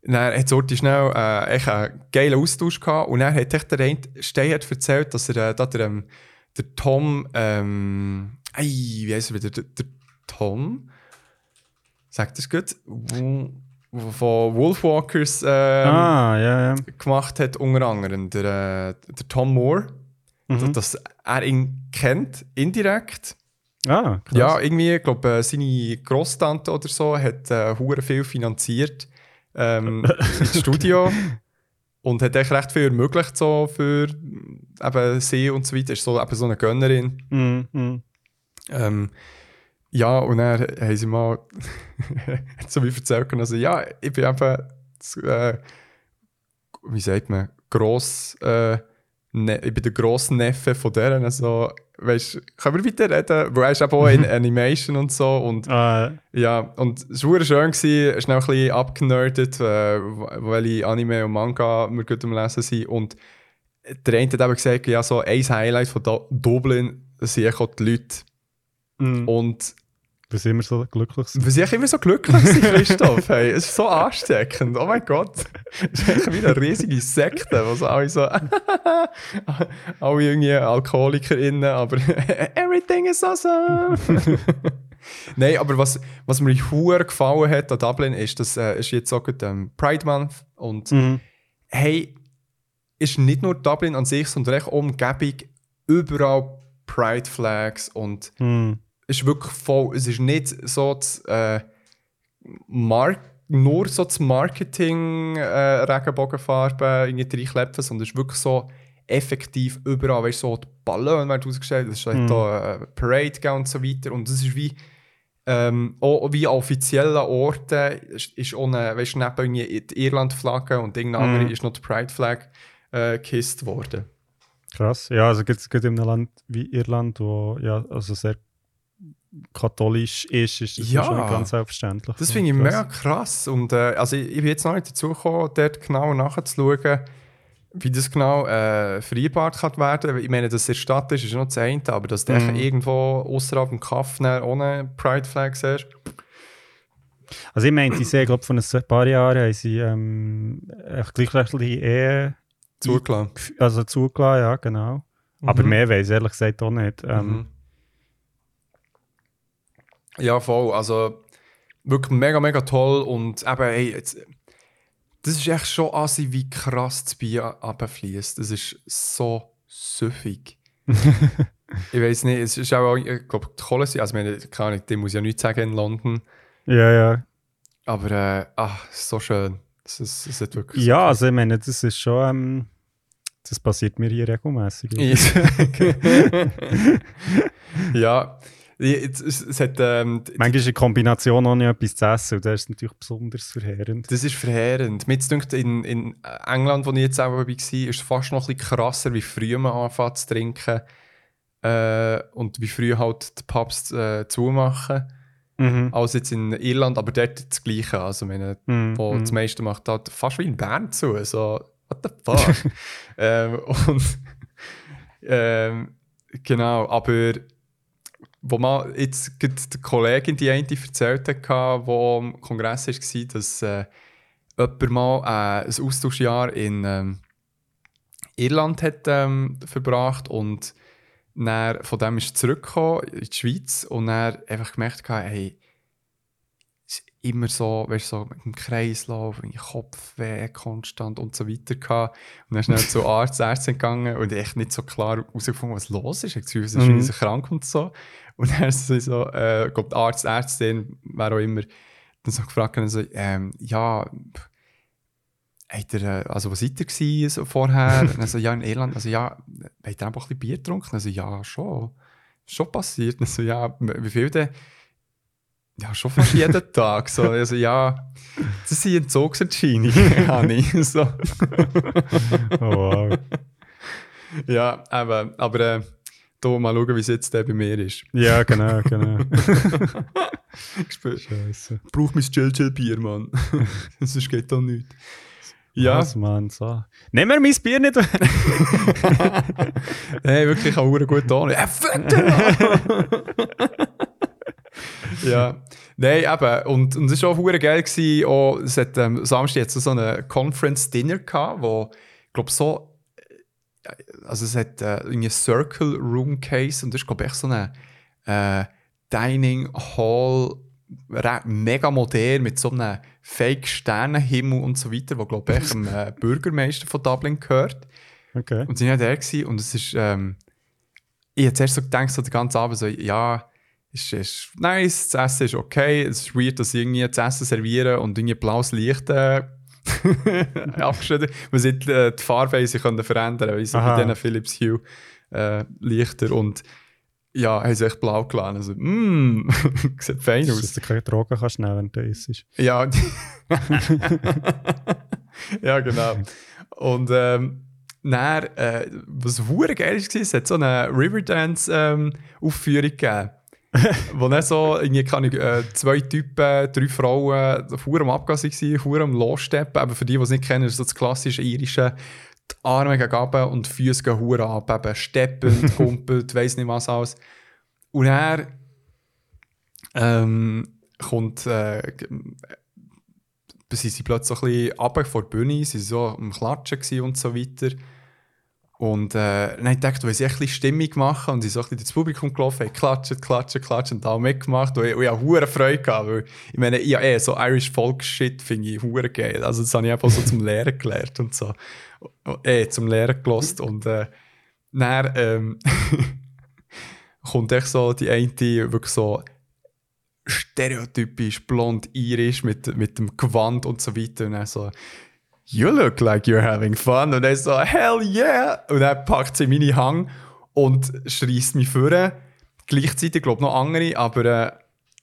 dann hat Sorti schnell äh, echt einen geilen Austausch gehabt. Und dann hat echt der eine Stein hat erzählt, dass er äh, da der, ähm, der Tom, ähm, ei, wie heißt er wieder? Der, der Tom? Sagt das gut? Von Wolfwalkers ähm, ah, ja, ja. gemacht hat, unter anderem der, äh, der Tom Moore. Mhm. Dass er ihn kennt, indirekt. Ah, krass. Ja, irgendwie, ich glaube, äh, seine Grosstante oder so hat äh, hure viel finanziert ähm, ins Studio und hat echt recht viel ermöglicht so für eben sie und so weiter. Ist so, eben so eine Gönnerin. Mhm, mhm. Ähm, ja, und dann haben sie mal so wie erzählt, also ja, ich bin eben, äh, wie sagt man, gross, äh, ne, ich bin der grosse Neffe von deren, also, weißt können wir weiter reden? Weil er ist eben auch in Animation und so und Ah, ja, und es war schön, gewesen, schnell ein bisschen abgenerdet, äh, welche Anime und Manga wir gut am Lesen sind. Und der eine hat eben gesagt, ja, so ein Highlight von Do Dublin sind auch die Leute. mhm. Und Was immer so glücklich sind. Wir sind immer so glücklich, Christoph. Hey, es ist so ansteckend. Oh mein Gott. Es ist echt wie eine riesige Sekte, wo so alle so. alle irgendwie AlkoholikerInnen, aber everything is awesome. Nein, aber was, was mir hure gefallen hat an Dublin ist, das äh, ist jetzt auch gerade, ähm, Pride Month und Mhm. hey, ist nicht nur Dublin an sich, sondern echt Umgebung, überall Pride Flags und Mhm. Ist wirklich voll. Es ist nicht so das, äh, Mar nur so das Marketing äh, Regenbogenfarben irgendwie reinklepfen, sondern es ist wirklich so effektiv überall, weißt du, so die Ballon werden ausgestellt, es ist Mhm. da äh, Parade und so weiter und es ist wie ähm, auch wie an offiziellen Orten ist, ist eine, weißt du, neben irgendwie die Irland-Flagge und irgendeine Mhm. andere ist noch die Pride-Flag äh, gekisst worden. Krass. Ja, also gibt es in einem Land wie Irland, wo ja also sehr katholisch ist, ist das Ja. wahrscheinlich ganz selbstverständlich. Das finde ich krass. mega krass. Und äh, also ich, ich bin jetzt noch nicht dazu gekommen, dort genau nachzuschauen, wie das genau äh, vereinbart kann werden. Ich meine, dass es in der Stadt ist, ist noch das eine, aber dass Mhm. irgendwo außerhalb dem Kaff ohne Pride Flag siehst. Also ich meinte, ich sehe, glaube vor ein paar Jahren haben sie ähm, echt gleichrechtliche Ehe Zugelassen. also zugelassen, ja, genau. Aber Mhm. mehr weiß ich ehrlich gesagt auch nicht. Ähm, Mhm. Ja, voll. Also wirklich mega, mega toll. Und eben, hey, jetzt, das ist echt schon assi, wie krass das Bier runterfließt. Das ist so süffig. ich weiß nicht, es ist auch, ich glaube, die Kohle, also ich meine, keine Ahnung, dem muss ich ja nichts sagen in London. Ja, ja. Aber, äh, ach, so schön. Das ist, das ist wirklich Ja, also ich meine, das ist schon, ähm, das passiert mir hier regelmäßig. ja, es, es, hat, ähm, Manchmal ist eine Kombination auch nicht etwas zu essen und das ist natürlich besonders verheerend. Das ist verheerend. Mir denkt, in, in England, wo ich jetzt auch war, ist es fast noch ein bisschen krasser, wie früh man anfängt zu trinken. Äh, und wie früh halt die Pubs äh, zumachen. Mhm. Als jetzt in Irland, aber dort das Gleiche. Also, meine, Mhm. wo mhm. das meiste macht halt fast wie in Bern zu. So, what the fuck? ähm, und ähm, genau, aber wo man jetzt die Kollegin, die eine erzählt hat, die am Kongress war, dass äh, jemand mal äh, ein Austauschjahr in ähm, Irland hat ähm, verbracht und dann von dem ist zurückgekommen in die Schweiz und dann einfach gemerkt, hat, hey, ist immer so, weißt du, so mit dem Kreislauf, Kopfweh konstant und so weiter gehabt. Und dann ist dann zu Arzt, Ärztin gegangen und echt nicht so klar herausgefunden, was los ist. Ich habe das Gefühl, Mhm. sie ist krank und so. Und dann ist sie so, äh, ich glaube, Arzt, Ärztin, wer auch immer, dann so gefragt, und so, ähm, ja, habt ihr, äh, also was seid ihr gewesen, so vorher? Und dann so, ja, in Irland, also ja, habt ihr einfach ein bisschen Bier getrunken? Also ja, schon, schon passiert. Und so, ja, wie viel denn? Ja, schon fast jeden Tag. So, also ja, das sind Entzugserscheinungen, habe ich. So. Oh, wow. Ja, aber, aber äh, da mal schauen, wie es jetzt äh, bei mir ist. Ja, genau, genau. Ich Scheiße. brauche mein Chill-Chill-Bier, Mann. Sonst geht da nichts. Ja, Was, Mann, so. Nehmen wir mein Bier nicht weg. hey, wirklich auch verdammt gut an. Ja, ja, nein, eben. Und, und es war auch verdammt geil. Gewesen. Auch, es hat, ähm, Samstag jetzt so eine Conference-Dinner gehabt, wo, ich glaube, so. äh, Also, es hat äh, einen Circle Room Case und das ist, glaube ich, echt so eine äh, Dining Hall, mega modern mit so einem Fake-Sternenhimmel und so weiter, wo, glaube ich, dem äh, Bürgermeister von Dublin gehört. Okay. Und sie waren ja gewesen, und es ist, ähm, ich habe zuerst so gedacht, so den ganzen Abend so, ja, ist, ist nice, das Essen ist okay, es ist weird, dass sie irgendwie das Essen servieren und irgendwie blaues Licht äh, abgeschnitten Man sieht, äh, die sich können verändern, wie so Aha. bei diesen Philips Hue äh, Lichter und ja, haben sie echt blau gelassen. Also, mm, sieht fein Dass aus. du keine Drogen kannst nehmen, wenn du isst. Ja. ja, genau. Und ähm, dann, äh, was hure geil war, es hat so eine Riverdance-Aufführung gegeben. Wo dann so, irgendwie kann ich, äh, zwei Typen, drei Frauen, hure am Abgas waren, hure am Lossteppen. Aber für die, die es nicht kennen, ist so das klassische irische, die Arme gegen runter und die Füße gehen hure ab, eben steppend, kumpelt, weiss nicht was alles. Und er ähm, kommt, äh, äh, sind sie plötzlich so ein bisschen runter vor der Bühne, sie waren so am Klatschen und so weiter. Und äh, dann habe ich gedacht, weil sie ein bisschen Stimmung machen und sie so ein ins Publikum gelaufen, haben klatscht, klatscht, klatscht und da mitgemacht. Und ich, und ich hure Freude gehabt, weil ich meine, ich, eh, so Irish Folk Shit finde ich hure geil. Also das habe ich einfach so zum Lehren gelernt und so. Eh, zum Lehren gelost und äh, dann ähm, kommt echt so die eine, die wirklich so stereotypisch blond irisch mit, mit dem Gewand und so weiter und dann so You look like you're having fun. Und er so, hell yeah! Und dann packt sie meine Hang und schreist mich vor. Gleichzeitig, glaube ich, noch andere, aber äh,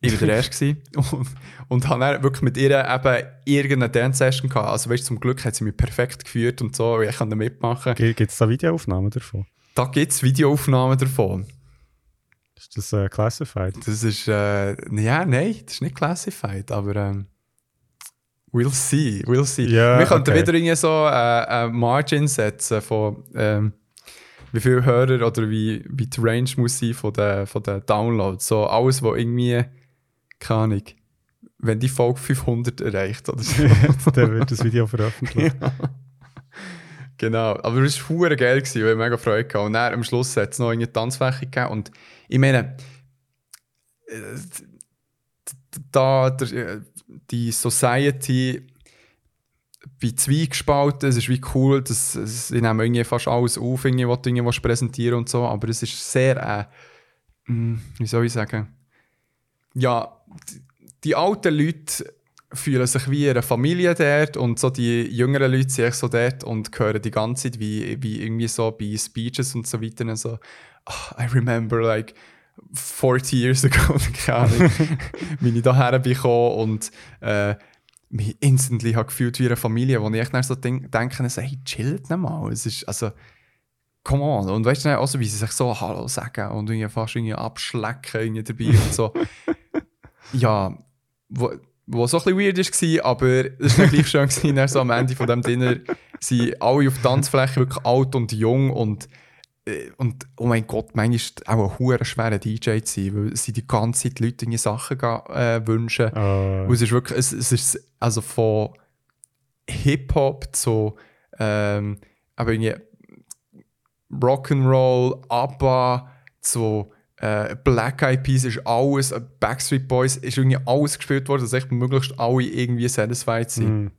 ich war der Erste. Und, und habe dann wirklich mit ihr eben irgendeine Dance-Session gehabt. Also, weißt zum Glück hat sie mich perfekt geführt und so. Ich konnte mitmachen. Gibt es da Videoaufnahmen davon? Da gibt es Videoaufnahmen davon. Ist das äh, classified? Das ist, äh, ja, nein, das ist nicht classified, aber ähm, we'll see, we'll see. Ja, Wir könnten okay. wieder irgendwie so äh, ein Margin setzen von ähm, wie viele Hörer oder wie, wie die Range muss sein von den, von den Downloads. So alles, was irgendwie, keine Ahnung, wenn die Folge 500 erreicht oder so. Dann wird das Video veröffentlicht. Genau, aber es war hure geil, gewesen, weil ich mega Freude hatte. Und dann am Schluss hat es noch eine Tanzfläche gegeben. Und ich meine, äh, da der, äh, die Society bei Zweigespalten, es ist wie cool, dass sie nehmen irgendwie fast alles auf, was du irgendwie präsentieren und so, aber es ist sehr, äh, mh, wie soll ich sagen, ja, die, die alten Leute fühlen sich wie eine Familie dort und so die jüngeren Leute sind so dort und hören die ganze Zeit wie, wie irgendwie so bei Speeches und so weiter so «Ah, I remember like 40 years ago, keine Ahnung, wie ich daher bin gekommen und äh, mich instantly habe gefühlt wie eine Familie, wo ich echt dann so denk, denke, so, hey, chillt mal, es ist, also, come on, und weißt du, dann auch so, wie sie sich so Hallo sagen und irgendwie fast irgendwie abschlecken irgendwie dabei und so, ja, wo, wo so ein bisschen weird war, aber es war gleich schön, gewesen, so am Ende von dem Dinner sind alle auf der Tanzfläche wirklich alt und jung und und oh mein Gott, manchmal ist auch ein hure schwerer DJ zu sein, weil sie die ganze Zeit Leute irgendwie Sachen äh, wünschen. Äh, Und es ist wirklich, es, es ist also von Hip-Hop zu ähm, aber irgendwie Rock'n'Roll, ABBA, zu äh, Black Eyed Peas ist alles, äh, Backstreet Boys ist irgendwie alles gespielt worden, dass echt möglichst alle irgendwie satisfied sind. mh.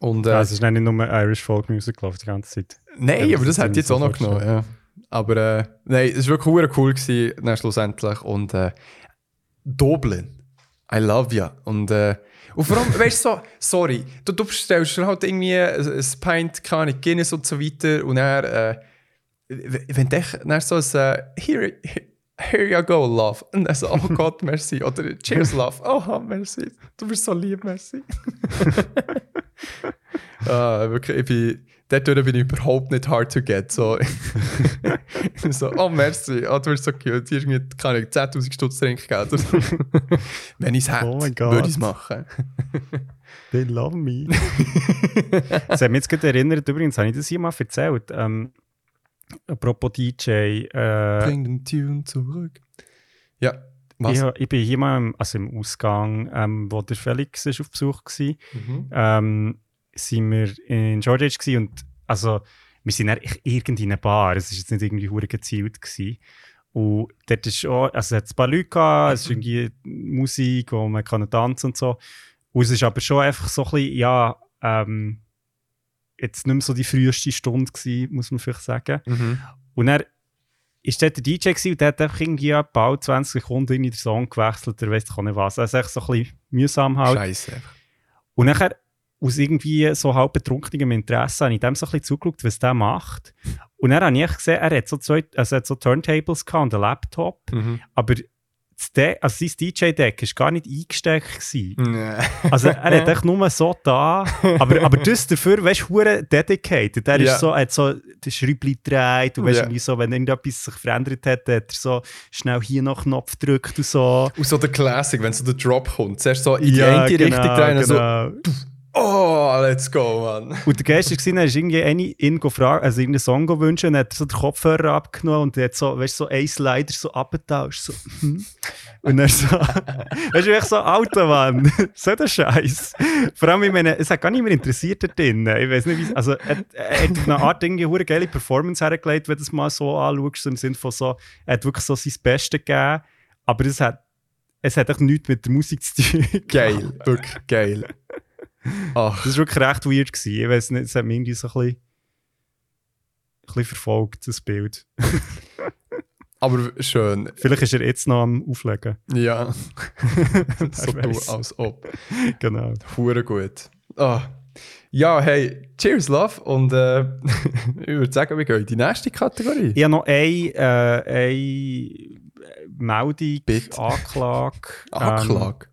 Und, äh, Ja, es ist nicht nur Irish Folk Music gelaufen die ganze Zeit. Nein, aber das hat jetzt auch noch genommen, ja. Aber äh, nein, es war wirklich cool gewesen, dann schlussendlich. Und äh, Dublin, I love ya. Und, äh, und vor allem, weißt du, so, sorry, du, du bestellst halt irgendwie ein, ein Pint, keine Guinness und so weiter. Und dann, äh, wenn du echt dann so ein äh, here, here you go, love. Und dann so, oh Gott, merci. Oder cheers, love. Oh, merci. Du bist so lieb, merci. Ah, wirklich, ich bin, dort bin ich überhaupt nicht hard to get. So, so oh, merci, oh, du bist so cute. Hier irgendwie, keine Ahnung, 10.000 Stutz Trinkgeld. Wenn ich es hätte, Oh würde ich es machen. They love me. das hat mich jetzt gerade erinnert, übrigens, habe ich das hier mal erzählt. Ähm, apropos DJ. Äh, Bring den Tune zurück. Ja, ich, ich bin hier mal im, also im Ausgang, ähm, wo der Felix ist auf Besuch war. Mhm. ähm, sind wir in Georgia gewesen und also wir sind dann irgendwie in einer Bar, es war jetzt nicht irgendwie hure gezielt gewesen. Und dort ist auch, also es hat ein paar Leute gehabt, es ist irgendwie Musik, wo man kann tanzen und so. Und es ist aber schon einfach so ein bisschen, ja, ähm, jetzt nicht mehr so die früheste Stunde gewesen, muss man vielleicht sagen. Mhm. Und dann ist dort der DJ gewesen, und der hat einfach irgendwie bald 20 Sekunden in den Song gewechselt, der weiss auch nicht was. Also echt so ein bisschen mühsam halt. Scheiße. Und nachher, aus irgendwie so halb betrunkenem Interesse, habe ich dem so ein bisschen zugeschaut, was der macht. Und dann habe ich gesehen, er hat so, zwei, also er hat so Turntables gehabt und einen Laptop, Mhm. aber das also sein DJ-Deck war gar nicht eingesteckt. Gewesen. Nee. Also er hat echt nur so da, aber, aber das dafür, weißt du, dedicated. Er Ja. ist so, er hat so den Schräubli gedreht und weißt irgendwie so, wenn irgendetwas sich verändert hat, hat er so schnell hier noch Knopf gedrückt und so. Und so der Classic, wenn so der Drop kommt. Zuerst so in die Ja, eine genau, Richtung drehen, so genau. Oh, let's go, Mann. Und der Geist war, er ist irgendwie eine ihn gefragt, also irgendeinen Song gewünscht und hat so den Kopfhörer abgenommen und hat so, weißt du, so ein Slider so abgetauscht. So, hm. Und er so, weißt du, echt so Auto, Mann. so der Scheiß. Vor allem, ich meine, es hat gar nicht mehr interessiert da drin. Ich weiß nicht, wie also, er, er hat eine Art irgendwie eine geile Performance hergelegt, wenn du es mal so anschaust, im Sinne von so, er hat wirklich so sein Bestes gegeben, aber es hat, es hat echt nichts mit der Musik zu tun. Geil, wirklich geil. Ach, Das war wirklich recht weird. Gewesen. Ich weiß nicht, es hat mich irgendwie so ein bisschen, ein bisschen verfolgt, das Bild. aber schön. Vielleicht ist er jetzt noch am Auflegen. Ja. so du als ob. Genau. Hure gut. Ah. Ja, hey, cheers, love. Und äh, ich würde sagen, wir gehen in die nächste Kategorie. Ich habe noch eine, äh, eine Meldung, Bitte. Anklage. Anklage. Ähm,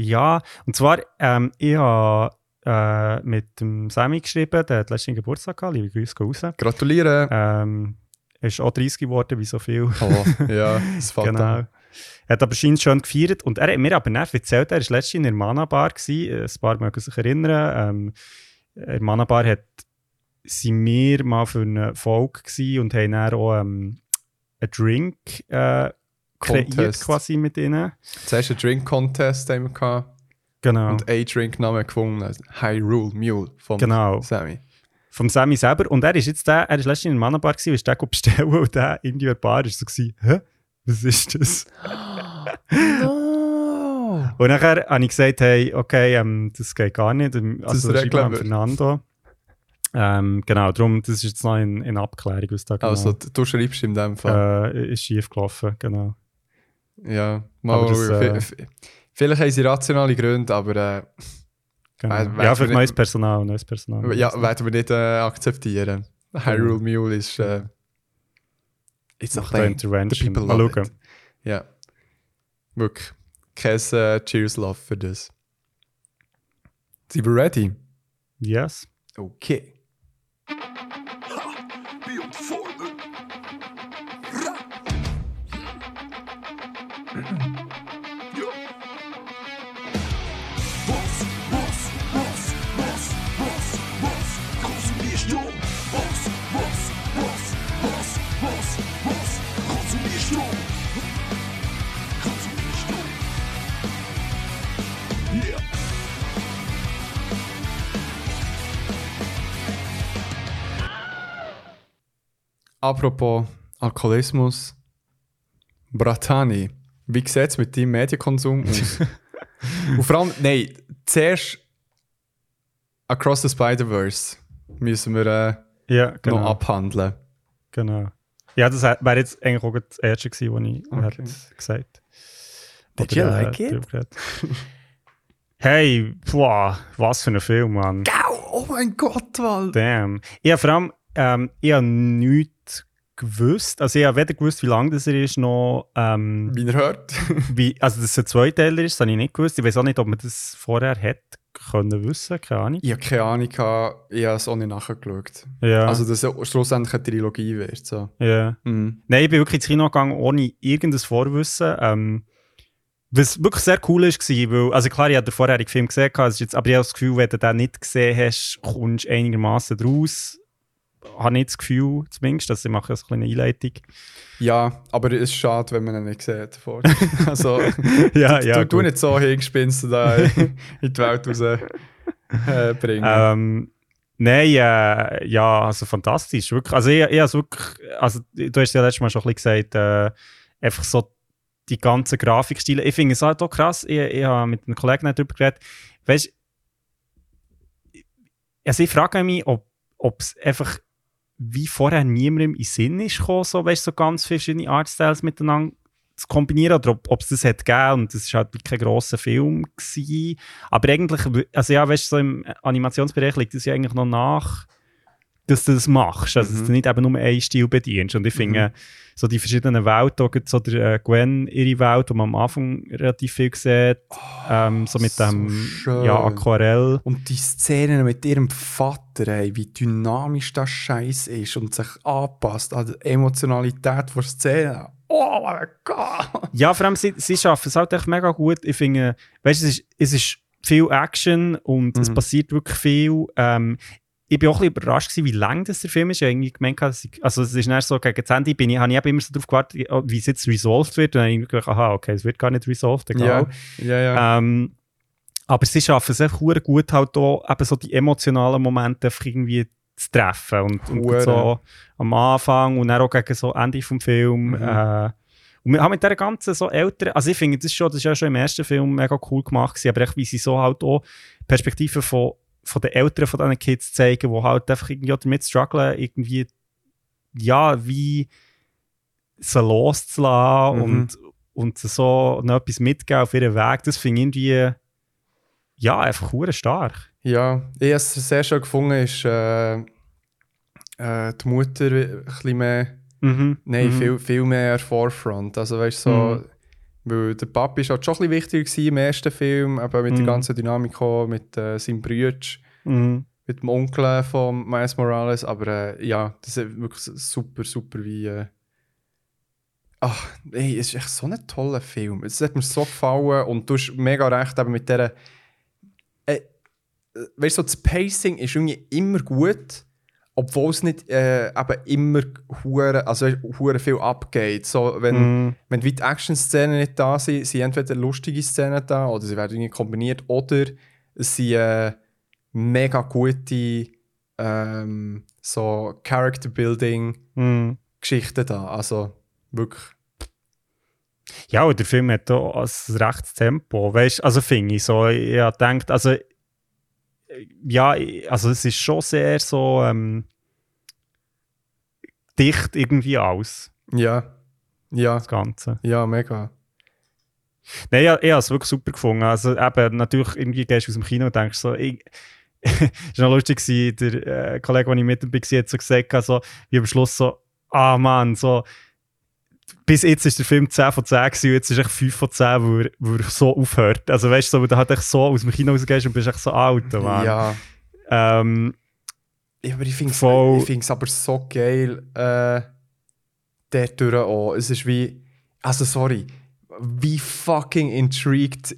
ja, und zwar, ähm, ich habe äh, mit dem Sammy geschrieben, der hat letzten Geburtstag gehabt, liebe Grüße raus. Gratuliere. Ähm, er ist auch 30 geworden, wie so viel. Oh, ja, das fällt Genau. an. Er hat aber scheinbar schon gefeiert und er hat mir aber nicht erzählt, er war letztens in der Mana Bar. Gewesen. Ein paar mögen sich erinnern. Ähm, in der Mana Bar hat, sind wir mal für eine Folge und haben dann auch ähm, einen Drink äh, kreiert Contest. quasi mit ihnen. Zuerst einen Drink-Contest haben wir gehabt Genau. und einen Drink-Namen gefunden. Hyrule Mule von Genau. Sammy. Vom Sammy selber. Und er ist jetzt der, er ist letztens in der Mana Bar gewesen, ist der go bestellen und der in die Bar ist so gewesen, hä? Was ist das? No! Und nachher habe ich gesagt, hey, okay, ähm, das geht gar nicht. Ähm, Das Also regeln mal an. Fernando. Ähm, genau, darum, das ist jetzt noch in, in Abklärung, was da genau Also, du schreibst in dem Fall. äh, ist schief gelaufen, genau. Ja, mal das, äh, Vielleicht haben sie rationale Gründe, aber äh, genau. Ja, für neues Personal, neues Personal. ja, werden wir nicht äh, akzeptieren. Hyrule Mule ist. Äh, it's a. Intervention. The people Mal schauen. Ja. Wirklich. Kein äh, Cheers Love für das. Sind wir ready? Yes. Okay. Apropos Alkoholismus. Bratani, wie sieht es mit deinem Medienkonsum aus? Und vor allem, nein, zuerst Across the Spider-Verse müssen wir äh, Ja, genau. noch abhandeln. genau. Ja, das wäre jetzt eigentlich auch das Erste gewesen, was ich Okay. hätte gesagt Did Oder, you like it? hey, boah, was für ein Film, Mann. Oh mein Gott, Mann! Damn. Habe vor allem ähm, ich habe nichts gewusst. Also ich habe weder gewusst, wie lang das er ist, noch ähm, Wie ihr hört. wie, also dass es ein Zweiteiler ist, das habe ich nicht gewusst. Ich weiß auch nicht, ob man das vorher hätte können wissen, keine Ahnung. ich habe keine Ahnung, ich habe es auch nicht nachgeschaut. Ja, Also, dass es schlussendlich eine Trilogie wird. So. ja. Mhm. Nein, ich bin wirklich ins Kino gegangen, ohne irgendein Vorwissen. Ähm, was wirklich sehr cool ist, war, weil, also klar, ich habe den vorherigen Film gesehen, es ist jetzt, aber ich habe das Gefühl, wenn du den nicht gesehen hast, kommst du einigermaßen draus. Habe ich das Gefühl, zumindest, dass ich mache so eine Einleitung. Ja, aber es ist schade, wenn man ihn nicht sieht. Also, ja, du, du nicht so hingespinst da in die Welt raus äh. Ähm, nein, äh, ja, also fantastisch. Wirklich, also ich, ich wirklich, also du hast ja letztes Mal schon ein bisschen gesagt, äh, einfach so die ganzen Grafikstile. Ich finde es halt auch krass. Ich, ich habe mit einem Kollegen nicht darüber geredet. Weißt also ich frage mich, ob es einfach wie vorher niemandem in den Sinn ist gekommen, so, weißt, so ganz verschiedene Artstyles miteinander zu kombinieren oder ob es das hat gegeben und das war halt kein grosser Film gewesen. Aber eigentlich, also ja, weißt du, so im Animationsbereich liegt es ja eigentlich noch nach, dass du das machst. Also, dass Mhm. du nicht eben nur einen Stil bedienst. Und ich finde, so die verschiedenen Welten, auch so der äh, Gwen, ihre Welt, wo man am Anfang relativ viel sieht, ähm, so mit so dem schön. ja, Aquarell. Und die Szene mit ihrem Vater, ey, wie dynamisch das Scheiß ist und sich anpasst an die Emotionalität der Szene. Oh mein Gott! Ja, vor allem, sie, sie schaffen es halt echt mega gut. Ich finde, weißt du, es ist, es ist viel Action und es Mhm. passiert wirklich viel. Ähm, ich bin auch ein bisschen überrascht, gewesen, wie lang das der Film ist. Ich habe irgendwie gemeint, dass ich, also es ist dann so gegen das Ende, bin ich, habe ich immer so darauf gewartet, wie es jetzt resolved wird. Und dann habe ich gedacht, aha, okay, es wird gar nicht resolved, egal. Ja, ja, ja. Ähm, aber sie schaffen es einfach gut, halt auch eben so die emotionalen Momente irgendwie zu treffen. Und, und so am Anfang und dann auch gegen so Ende vom Film. Mhm. Äh, und wir haben mit dieser ganzen so älteren, also ich finde, das ist, schon, das ist ja schon im ersten Film mega cool gemacht gewesen, aber echt, wie sie so halt auch Perspektiven von, von den Eltern von diesen Kids zeigen, die halt einfach irgendwie damit strugglen, irgendwie, ja, wie sie loszulassen Mhm. und, und so noch etwas mitgeben auf ihren Weg, das finde ich irgendwie, ja, einfach stark. Ja, ich habe es sehr schön gefunden, ist äh, äh, die Mutter ein bisschen mehr, Mhm. nein, mhm. viel, viel mehr Forefront. Also weißt du, so, Mhm. Weil der Papi ist halt schon ein bisschen wichtiger im ersten Film, aber mit der Mhm. ganzen Dynamik auch, mit äh, seinem Bruder, Mhm. mit dem Onkel von Miles Morales, aber äh, ja, das ist wirklich super, super wie... Äh, Ach, ey, es ist echt so ein toller Film. Es hat mir so gefallen und du hast mega recht eben mit dieser. Äh, weißt du, so, das Pacing ist irgendwie immer gut, obwohl es nicht äh, eben immer hure, also hure viel abgeht. So, wenn, Mhm. wenn die Action-Szenen nicht da sind, sind entweder lustige Szenen da oder sie werden irgendwie kombiniert oder es sind äh, mega gute ähm, so Character-Building-Geschichten Mhm. da. Also wirklich. Ja, und der Film hat auch ein rechtes Tempo, weißt also finde ich so, ich gedacht, also ja, also es ist schon sehr so ähm, dicht irgendwie aus, Ja. Ja, das Ganze. ja, mega. Nein, ich, ich habe es wirklich super gefunden. Also eben, natürlich, irgendwie gehst du aus dem Kino und denkst so, ich, es war noch lustig, gewesen, der äh, Kollege, den ich mit dabei war, hat so gesagt, also, wie am Schluss so, ah Mann, so, bis jetzt ist der Film 10 von 10 gewesen, und jetzt ist echt 5 von 10, wo er, wo er so aufhört. Also weißt du, so, wo du halt echt so aus dem Kino rausgehst und bist echt so alt, Mann. Ja. Ähm, ja, aber ich finde es ich aber so geil, äh, dort durch auch. Es ist wie, also sorry, wie fucking intrigued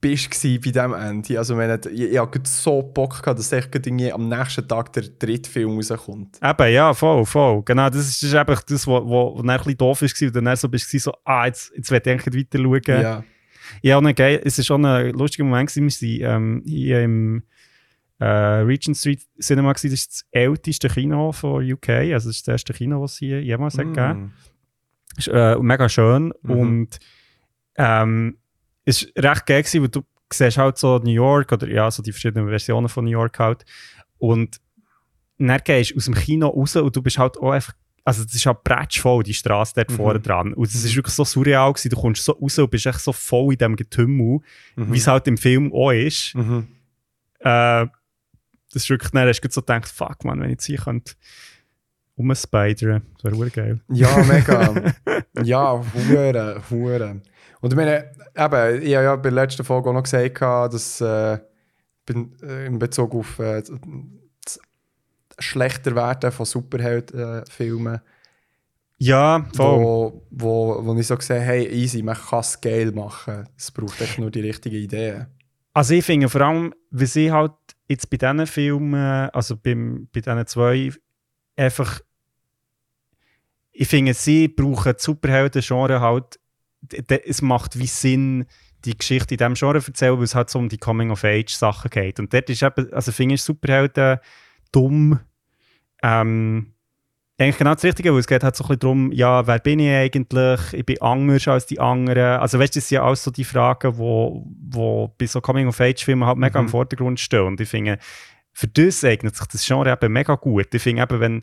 bist du bei diesem Ende. Also, wenn ich, ich habe gerade so Bock gehabt, dass gerade irgendwie am nächsten Tag der dritte Film rauskommt. Eben, ja, voll, voll. Genau, das ist, das ist einfach das, was wo, wo dann ein bisschen doof war, und dann so bist du so, ah, jetzt, jetzt will ich eigentlich weiter schauen. Ja. Ja, und geil, es war schon ein lustiger Moment. Gewesen. Wir waren ähm, hier im äh, Regent Street Cinema. Gewesen. Das älteste Kino von UK. Also, das ist das erste Kino, das es hier jemals hat gegeben Mm. ist äh, mega schön. Mhm. Und ähm, es war recht geil, gewesen, weil du siehst halt so New York oder ja, so die verschiedenen Versionen von New York halt. Und dann gehst du aus dem Kino raus und du bist halt auch einfach. Also, das ist halt bretschvoll, die Straße dort Mhm. vorne dran. Und es ist wirklich so surreal gewesen. Du kommst so raus und bist echt so voll in diesem Getümmel, Mhm. wie es halt im Film auch ist. Mhm. Äh, das ist wirklich, dann hast du so gedacht, fuck man, wenn ich jetzt hier könnte umspidern, das wäre geil. Ja, mega. ja, hure, hure. Und ich meine, eben, ich habe ja bei der letzten Folge auch noch gesagt, dass äh, äh, in Bezug auf äh, das schlechter werden von Superheldenfilmen, Ja, voll. wo, wo, wo ich so gesehen hey, easy, man kann es geil machen. Es braucht echt nur die richtigen Ideen. Also ich finde vor allem, wie sie halt jetzt bei diesen Filmen, also beim, bei diesen zwei, einfach, ich finde, sie brauchen Superhelden-Genre halt, es macht wie Sinn, die Geschichte in diesem Genre zu erzählen, weil es halt so um die Coming-of-Age-Sachen geht. Und dort ist eben, also finde ich Superhelden dumm, ähm, eigentlich genau das Richtige, weil es geht halt so ein bisschen darum, ja, wer bin ich eigentlich? Ich bin anders als die anderen. Also weißt du, das sind ja alles so die Fragen, wo, wo bei so Coming-of-Age-Filmen halt mega Mhm. im Vordergrund stehen. Und ich finde, für das eignet sich das Genre eben mega gut. Ich finde eben, wenn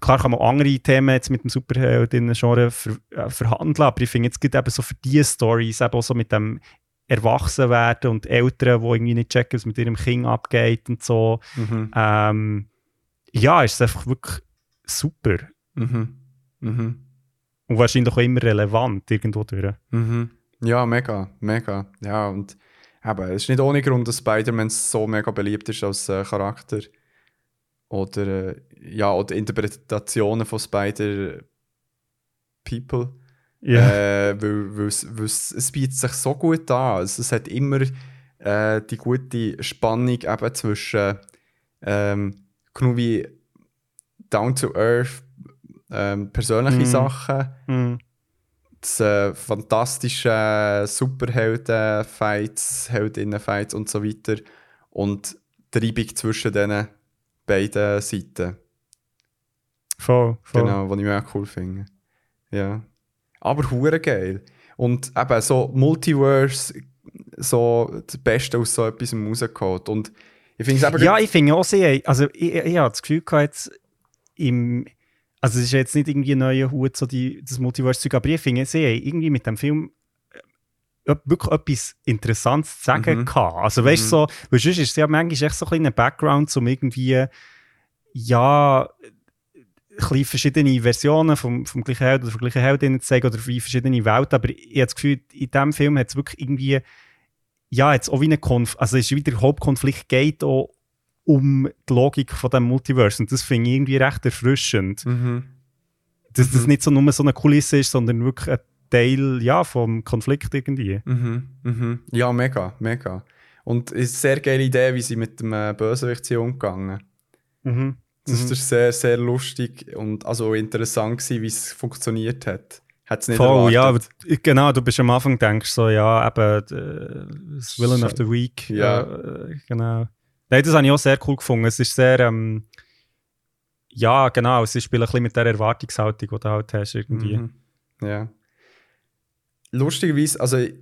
klar kann man andere Themen jetzt mit dem Superheldinnen-Genre ver, äh, verhandeln, aber ich finde jetzt gibt eben so für diese Stories eben auch so mit dem Erwachsenwerden und Eltern, die irgendwie nicht checken, was mit ihrem Kind abgeht und so. Mhm. Ähm, ja, ist es einfach wirklich super. Mhm. Mhm. Und wahrscheinlich auch immer relevant irgendwo durch. Mhm. Ja, mega, mega. Ja, und eben, es ist nicht ohne Grund, dass Spider-Man so mega beliebt ist als äh, Charakter. Oder, äh, ja, oder Interpretationen von Spider-People. Äh, weil, weil, es, weil es, es bietet sich so gut an. Es, es hat immer äh, die gute Spannung eben zwischen ähm, genug wie down to earth, ähm, persönliche Mhm. Sachen, Mhm. das äh, fantastische Superhelden-Fights, Heldinnen-Fights und so weiter und die Reibung zwischen diesen beiden Seiten. Voll, voll. Genau, was ich mir auch cool finde. Ja. Aber hure geil. Und eben so Multiverse, so das Beste aus so etwas rausgeholt. Und ich finde es Ja, ich finde auch sehr, also ich, ich, ich habe das Gefühl gehabt, jetzt im, also es ist jetzt nicht irgendwie ein neuer Hut, so die, das Multiverse-Zeug, aber ich finde, sie haben irgendwie mit dem Film äh, wirklich etwas Interessantes zu sagen Mhm. gehabt. Also weißt du, Mhm. so, sonst ist es ja manchmal echt so ein Background, um irgendwie, ja, ein verschiedene Versionen vom, vom gleichen Held oder von gleichen Heldinnen zu zeigen oder wie verschiedene Welten, aber ich habe das Gefühl, in diesem Film hat es wirklich irgendwie ja, jetzt auch wie ein Konf also es ist wieder der Hauptkonflikt geht auch um die Logik von dem Multiverse und das finde ich irgendwie recht erfrischend. Mhm. Dass das Mhm. nicht so nur so eine Kulisse ist, sondern wirklich ein Teil ja, vom Konflikt irgendwie. Mhm. Mhm. Ja, mega, mega. Und es ist eine sehr geile Idee, wie sie mit dem äh, Bösewicht sind umgegangen. Mhm. Das Mhm. ist sehr, sehr lustig und also interessant gewesen, wie es funktioniert hat. Hat es nicht Voll, ja, erwartet. genau, du bist am Anfang denkst so, ja, eben, äh, das Villain of the Week. Ja. äh, genau. Nein, das habe ich auch sehr cool gefunden. Es ist sehr, ähm, ja, genau, sie spielen ein bisschen mit der Erwartungshaltung, die du halt hast irgendwie. Mhm. Ja. Lustigerweise, also äh,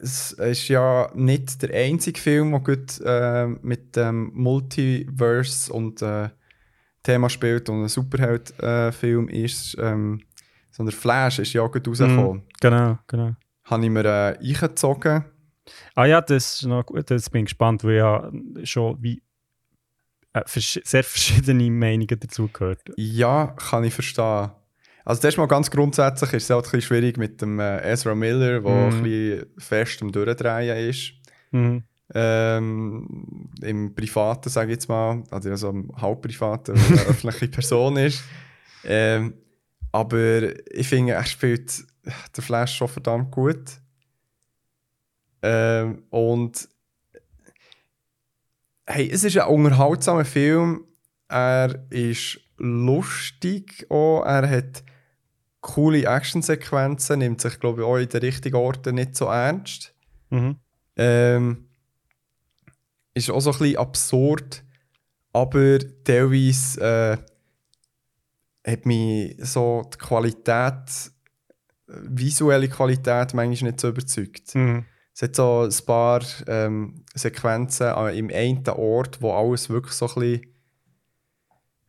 es ist ja nicht der einzige Film, der gut äh, mit dem Multiverse und äh, Thema spielt und ein Superheld-Film ist, ähm, sondern Flash ist ja auch gut rausgekommen. Genau, genau. Habe ich mir äh, eingezogen. Ah ja, das ist noch gut, das bin ich gespannt, weil ja schon wie äh, sehr verschiedene Meinungen dazu gehört. Ja, kann ich verstehen. Also das ist mal ganz grundsätzlich ist es halt ein bisschen schwierig mit dem äh, Ezra Miller, der Mhm. ein bisschen fest am Durchdrehen ist. Mhm. Ähm, Im Privaten, sage ich jetzt mal, also also im Halbprivaten, weil er eine öffentliche Person ist. Ähm, aber ich finde, er spielt der Flash schon verdammt gut. Ähm, und hey, es ist ein unterhaltsamer Film. Er ist lustig auch. Er hat coole Actionsequenzen, nimmt sich, glaube ich, auch in den richtigen Orten nicht so ernst. Mhm. Ähm, ist auch so ein bisschen absurd, aber teilweise äh, hat mich so die Qualität, äh, visuelle Qualität manchmal nicht so überzeugt. Mhm. Es hat so ein paar ähm, Sequenzen an- im einen Ort, wo alles wirklich so ein bisschen,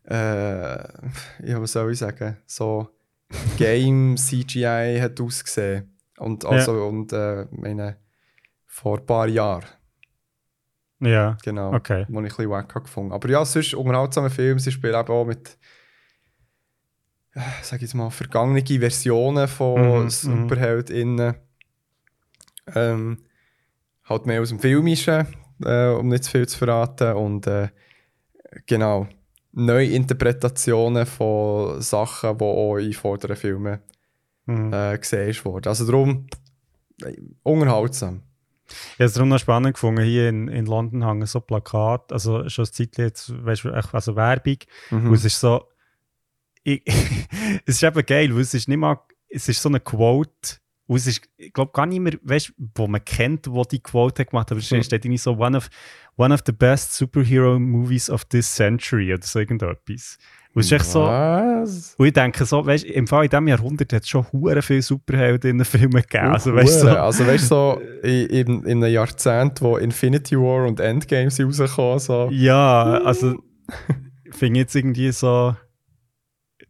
äh, ja, was soll ich sagen, so Game CGI hat ausgesehen. Und, also, und äh, meine, vor ein paar Jahren, Ja, genau, okay. wo ich ein bisschen wack gefunden. Aber ja, sonst unterhaltsamer Film, sie spielen eben auch mit, äh, sag ich jetzt mal, vergangene Versionen von Mhm, mhm. SuperheldInnen. Ähm, halt mehr aus dem Filmischen, äh, um nicht zu viel zu verraten. Und äh, genau, neue Interpretationen von Sachen, die auch in vorderen Filmen Mhm. äh, gesehen wurden. Also darum, äh, unterhaltsam. Ich habe es darum noch spannend gefunden, hier in, in London hängen so Plakate, also schon eine Zeit jetzt, weißt du, also Werbung, Mhm. und es ist so, ich, es ist eben geil, weil es ist nicht mal, es ist so eine Quote, und es ist, ich glaube gar nicht mehr, weißt du, wo man kennt, wo die Quote hat gemacht, aber es Mhm. steht irgendwie so, one of, one of the best superhero movies of this century, oder so irgendetwas. Und es ist echt so, und ich denke so, weißt du, im Fall in diesem Jahrhundert hat es schon hure viele Superheldinnen-Filme gegeben, also weißt du, so, also weißt du, so in, in, in einem Jahrzehnt, wo Infinity War und Endgame sind rausgekommen, so. Ja, also ich finde jetzt irgendwie so.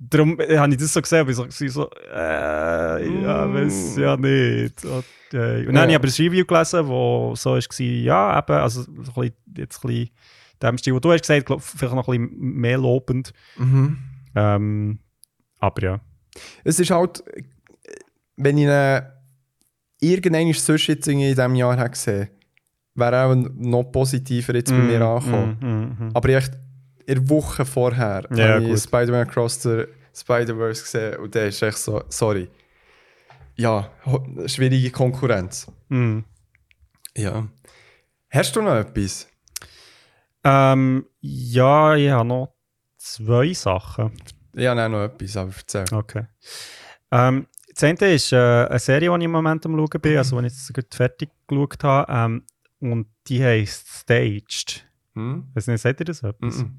Darum äh, habe ich das so gesehen, aber ich so, so, äh, ja, Mm. weiß ja nicht. Okay. Und dann habe ich aber ein Review gelesen, wo so war, ja, eben, also so ein jetzt ein bisschen dem Stil, wo du hast gesagt, glaub, vielleicht noch ein bisschen mehr lobend. Mhm. Ähm, aber ja. Es ist halt, wenn ich ihn irgendeinen sonst jetzt in diesem Jahr gesehen wäre auch noch positiver jetzt bei mir angekommen. Mm, mm, mm. Aber echt in der Woche vorher Ja, habe ich. Spider-Man Across the Spider-Verse gesehen und der ist echt so, sorry. Ja, schwierige Konkurrenz. Mm. Ja. Hast du noch etwas? Ähm, ja, ich habe noch zwei Sachen. Ich habe auch noch etwas, aber erzähl. Okay. Ähm, das eine ist äh, eine Serie, die ich im Moment am Schauen bin, also die ich jetzt gerade fertig geschaut habe. Ähm, und die heisst Staged. Hm? Weiß nicht, seht ihr das etwas? Mhm.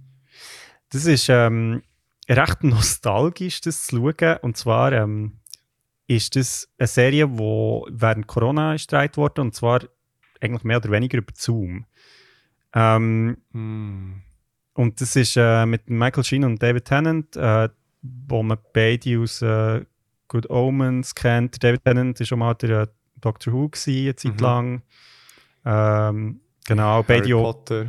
Das ist ähm, recht nostalgisch, das zu schauen. Und zwar ähm, ist das eine Serie, die während Corona gedreht wurde, und zwar eigentlich mehr oder weniger über Zoom. Ähm, Hm. und das ist äh, mit Michael Sheen und David Tennant, äh, wo man beide aus äh, Good Omens kennt. David Tennant war schon mal der äh, Doctor Who gewesen, eine Zeit Mhm. lang. Ähm, genau, beide Harry auch Potter.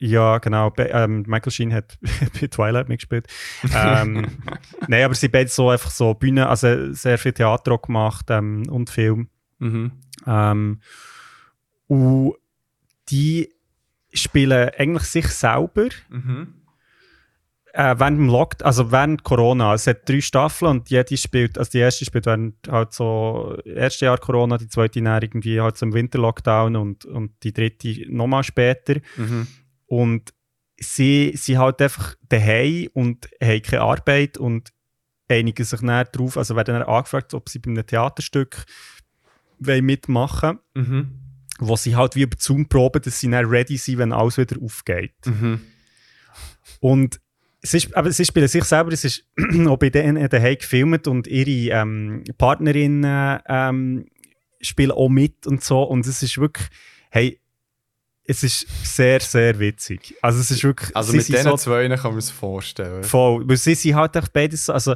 Ja, genau. Be ähm, Michael Sheen hat bei Twilight mitgespielt. Ähm, Nein, aber sie beide so einfach so Bühne, also sehr viel Theater auch gemacht ähm, und Film. Mhm. Ähm, und die spielen eigentlich sich selber Mhm. äh, während dem Lockdown, also während Corona. Es hat drei Staffeln und jede spielt, also die erste spielt während halt so erste Jahr Corona, die zweite dann irgendwie halt so im Winterlockdown und, und die dritte nochmal später. Mhm. Und sie sind halt einfach daheim und haben keine Arbeit und einigen sich dann darauf, also werden dann angefragt, ob sie bei einem Theaterstück wollen mitmachen Mhm. wo sie halt wie über Zoom proben, dass sie dann ready sind, wenn alles wieder aufgeht. Mhm. Und sie, sp- aber sie spielen sich selber, es ist auch bei denen daheim gefilmt und ihre ähm, Partnerinnen ähm, spielen auch mit und so. Und es ist wirklich, hey, es ist sehr, sehr witzig. Also es ist wirklich, Also mit diesen so zwei kann man es vorstellen. voll, weil sie sind halt echt beides so, also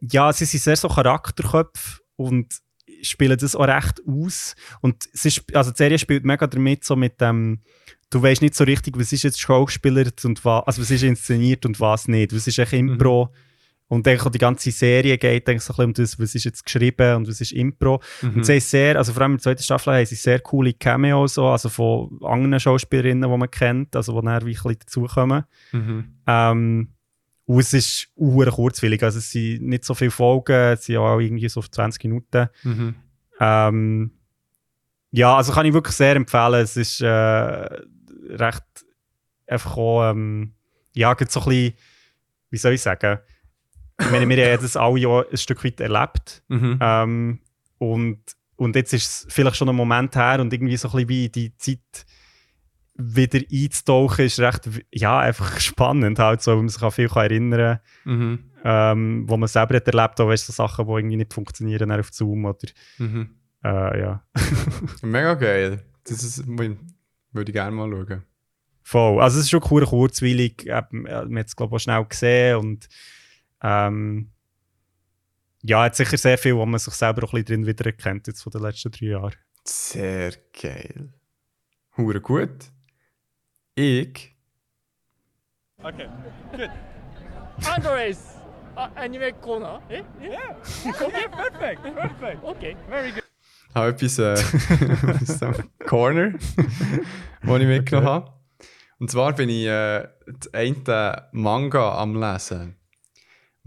ja, sie sind sehr so Charakterköpfe und spielen das auch recht aus. Und sie, sp- also die Serie spielt mega damit so mit dem, du weißt nicht so richtig, was ist jetzt Schauspieler und was, also was ist inszeniert und was nicht. Was ist echt Impro. Und auch die ganze Serie geht eigentlich so ein bisschen um das, was ist jetzt geschrieben und was ist Impro. Mhm. Und sie sehr, also vor allem in der zweiten Staffel haben sie sehr coole Cameos, so, also von anderen Schauspielerinnen, die man kennt, also die dann wie ein bisschen dazukommen. Mhm. Ähm, und es ist uhr kurzwillig, also es sind nicht so viele Folgen, es sind ja auch irgendwie so auf 20 Minuten. Mhm. Ähm, ja, also kann ich wirklich sehr empfehlen. Es ist äh, recht einfach auch, ähm, ja, so ein bisschen, wie soll ich sagen, ich meine, wir haben das alle ja ein Stück weit erlebt. Mhm. Ähm, und, und jetzt ist es vielleicht schon ein Moment her und irgendwie so ein bisschen wie die Zeit wieder einzutauchen, ist recht, ja, einfach spannend halt so, weil man sich an viel kann erinnern Mhm. ähm, wo man selber hat erlebt, auch weißt, so Sachen, die irgendwie nicht funktionieren auf Zoom oder, Mhm. äh, ja. Mega geil. Das ist, würde ich gerne mal schauen. Voll. Also es ist schon cool kurzweilig, äh, man hat es glaube ich auch schnell gesehen und ähm, ja, hat sicher sehr viel, wo man sich selber auch ein bisschen drin wiedererkennt jetzt von den letzten drei Jahren. Sehr geil. Hure gut. Ich. Okay, good. Andres, uh, anime corner. Eh? Yeah. okay, perfect, perfect. Okay, very good. habe etwas äh, Corner, das ich mitgenommen habe. Und zwar bin ich äh, das eine Manga am Lesen,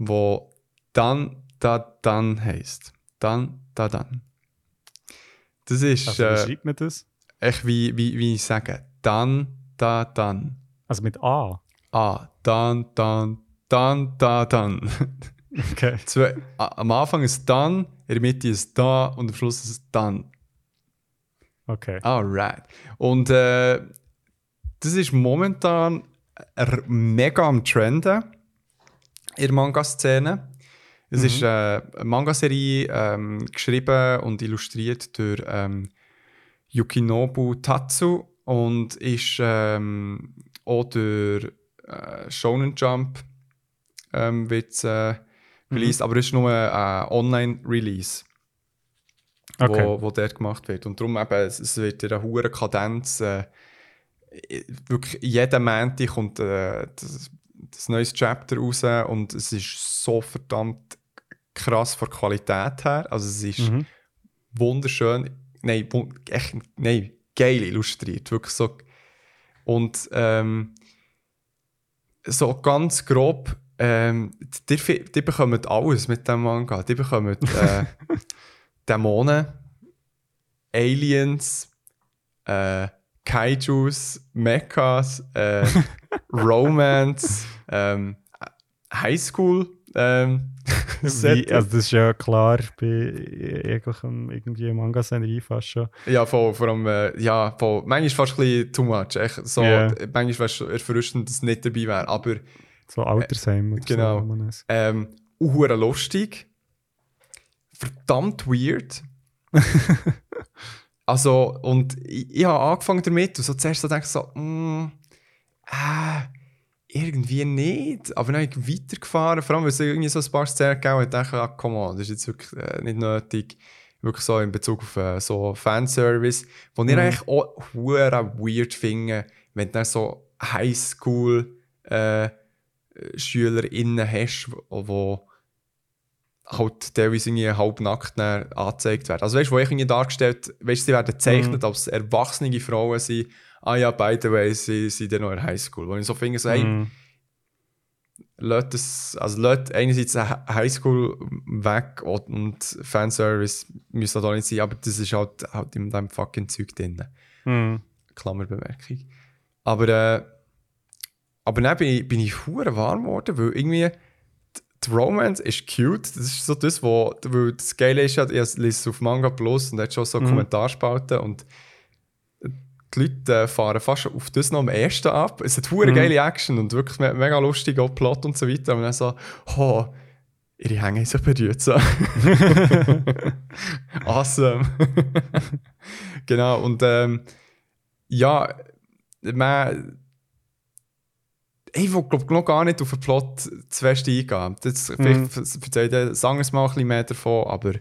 wo dann da dann heisst. Dann da dann. Das ist Also wie äh, schreibt man das? echt wie, wie, wie ich sage. Dann da dann. Also mit A. Ah, dann dann dann da dann. Okay. Zwei, a- am Anfang ist dann, in der Mitte ist da und am Schluss ist dann. Okay. Alright. Und äh, das ist momentan r- mega am Trenden in der Manga-Szene. Es ist äh, eine Manga-Serie ähm, geschrieben und illustriert durch ähm, Yukinobu Tatsu und ist ähm, auch durch äh, Shonen Jump ähm, wird, äh, released, aber es ist nur ein Online-Release Okay. wo, wo dort gemacht wird. Und darum eben, es, es wird in einer hohen Kadenz, äh, wirklich jeden Montag kommt äh, das, das neues Chapter raus und es ist so verdammt krass von Qualität her. Also es ist Mhm. wunderschön, nein, echt, nein, geil illustriert, wirklich so. Und ähm, so ganz grob, ähm, die, die, die bekommen alles mit dem Manga. Die bekommen äh, Dämonen, Aliens, äh, Kaijus, Mechas, äh, Romance, ähm, Highschool. Ähm, Wie, also das ist ja klar bei jeglichem irgendwie Manga-Szenerie fast schon. Ja, voll, vor allem, äh, ja, voll. Manchmal fast ein bisschen too much. Echt, so, Ja. Manchmal wäre es erfrischend, dass es nicht dabei wäre. Aber So Altersheim oder genau. so. man es- ähm, lustig. Verdammt weird. also, und ich, ich habe angefangen damit und so zuerst so dachte ich so, mm, äh, irgendwie nicht. Aber dann bin ich weitergefahren, vor allem, weil es irgendwie so ein paar Szenen gegeben hat, und dachte ich, ah, come on, das ist jetzt wirklich äh, nicht nötig. Wirklich so in Bezug auf äh, so Fanservice, wo ich Mhm. eigentlich auch weird finde, wenn du dann so Highschool äh, SchülerInnen hast, wo halt teilweise irgendwie halbnackt angezeigt werden. Also weißt du, wo ich irgendwie dargestellt, weißt du, sie werden gezeichnet als erwachsene Frauen sind. Ah ja, by the way, sie sind dann noch in der Highschool. Wo ich so finde, so, hey, Mhm. Lass das, also lass einerseits eine Highschool weg und- Fanservice müsste da nicht sein, aber das ist halt, halt in diesem fucking Zeug drin. Mhm. Klammerbemerkung. Aber, äh, aber dann bin ich, bin ich warm geworden, weil irgendwie die, Romance ist cute. Das ist so das, wo, weil das Geile ist ja, ich lese es auf Manga Plus und hat schon so Mhm. Kommentarspalten und die Leute äh, fahren fast auf das noch am ersten ab. Es hat hure Mhm. geile Action und wirklich me mega lustig, auch Plot und so weiter. Und dann so, oh, ihre Hänge sind berührt. So. awesome. genau, und ähm, ja, man. Ich will glaub, noch gar nicht auf den Plot zu fest eingehen. Das, vielleicht erzählt der Sangers mal ein bisschen mehr davon, aber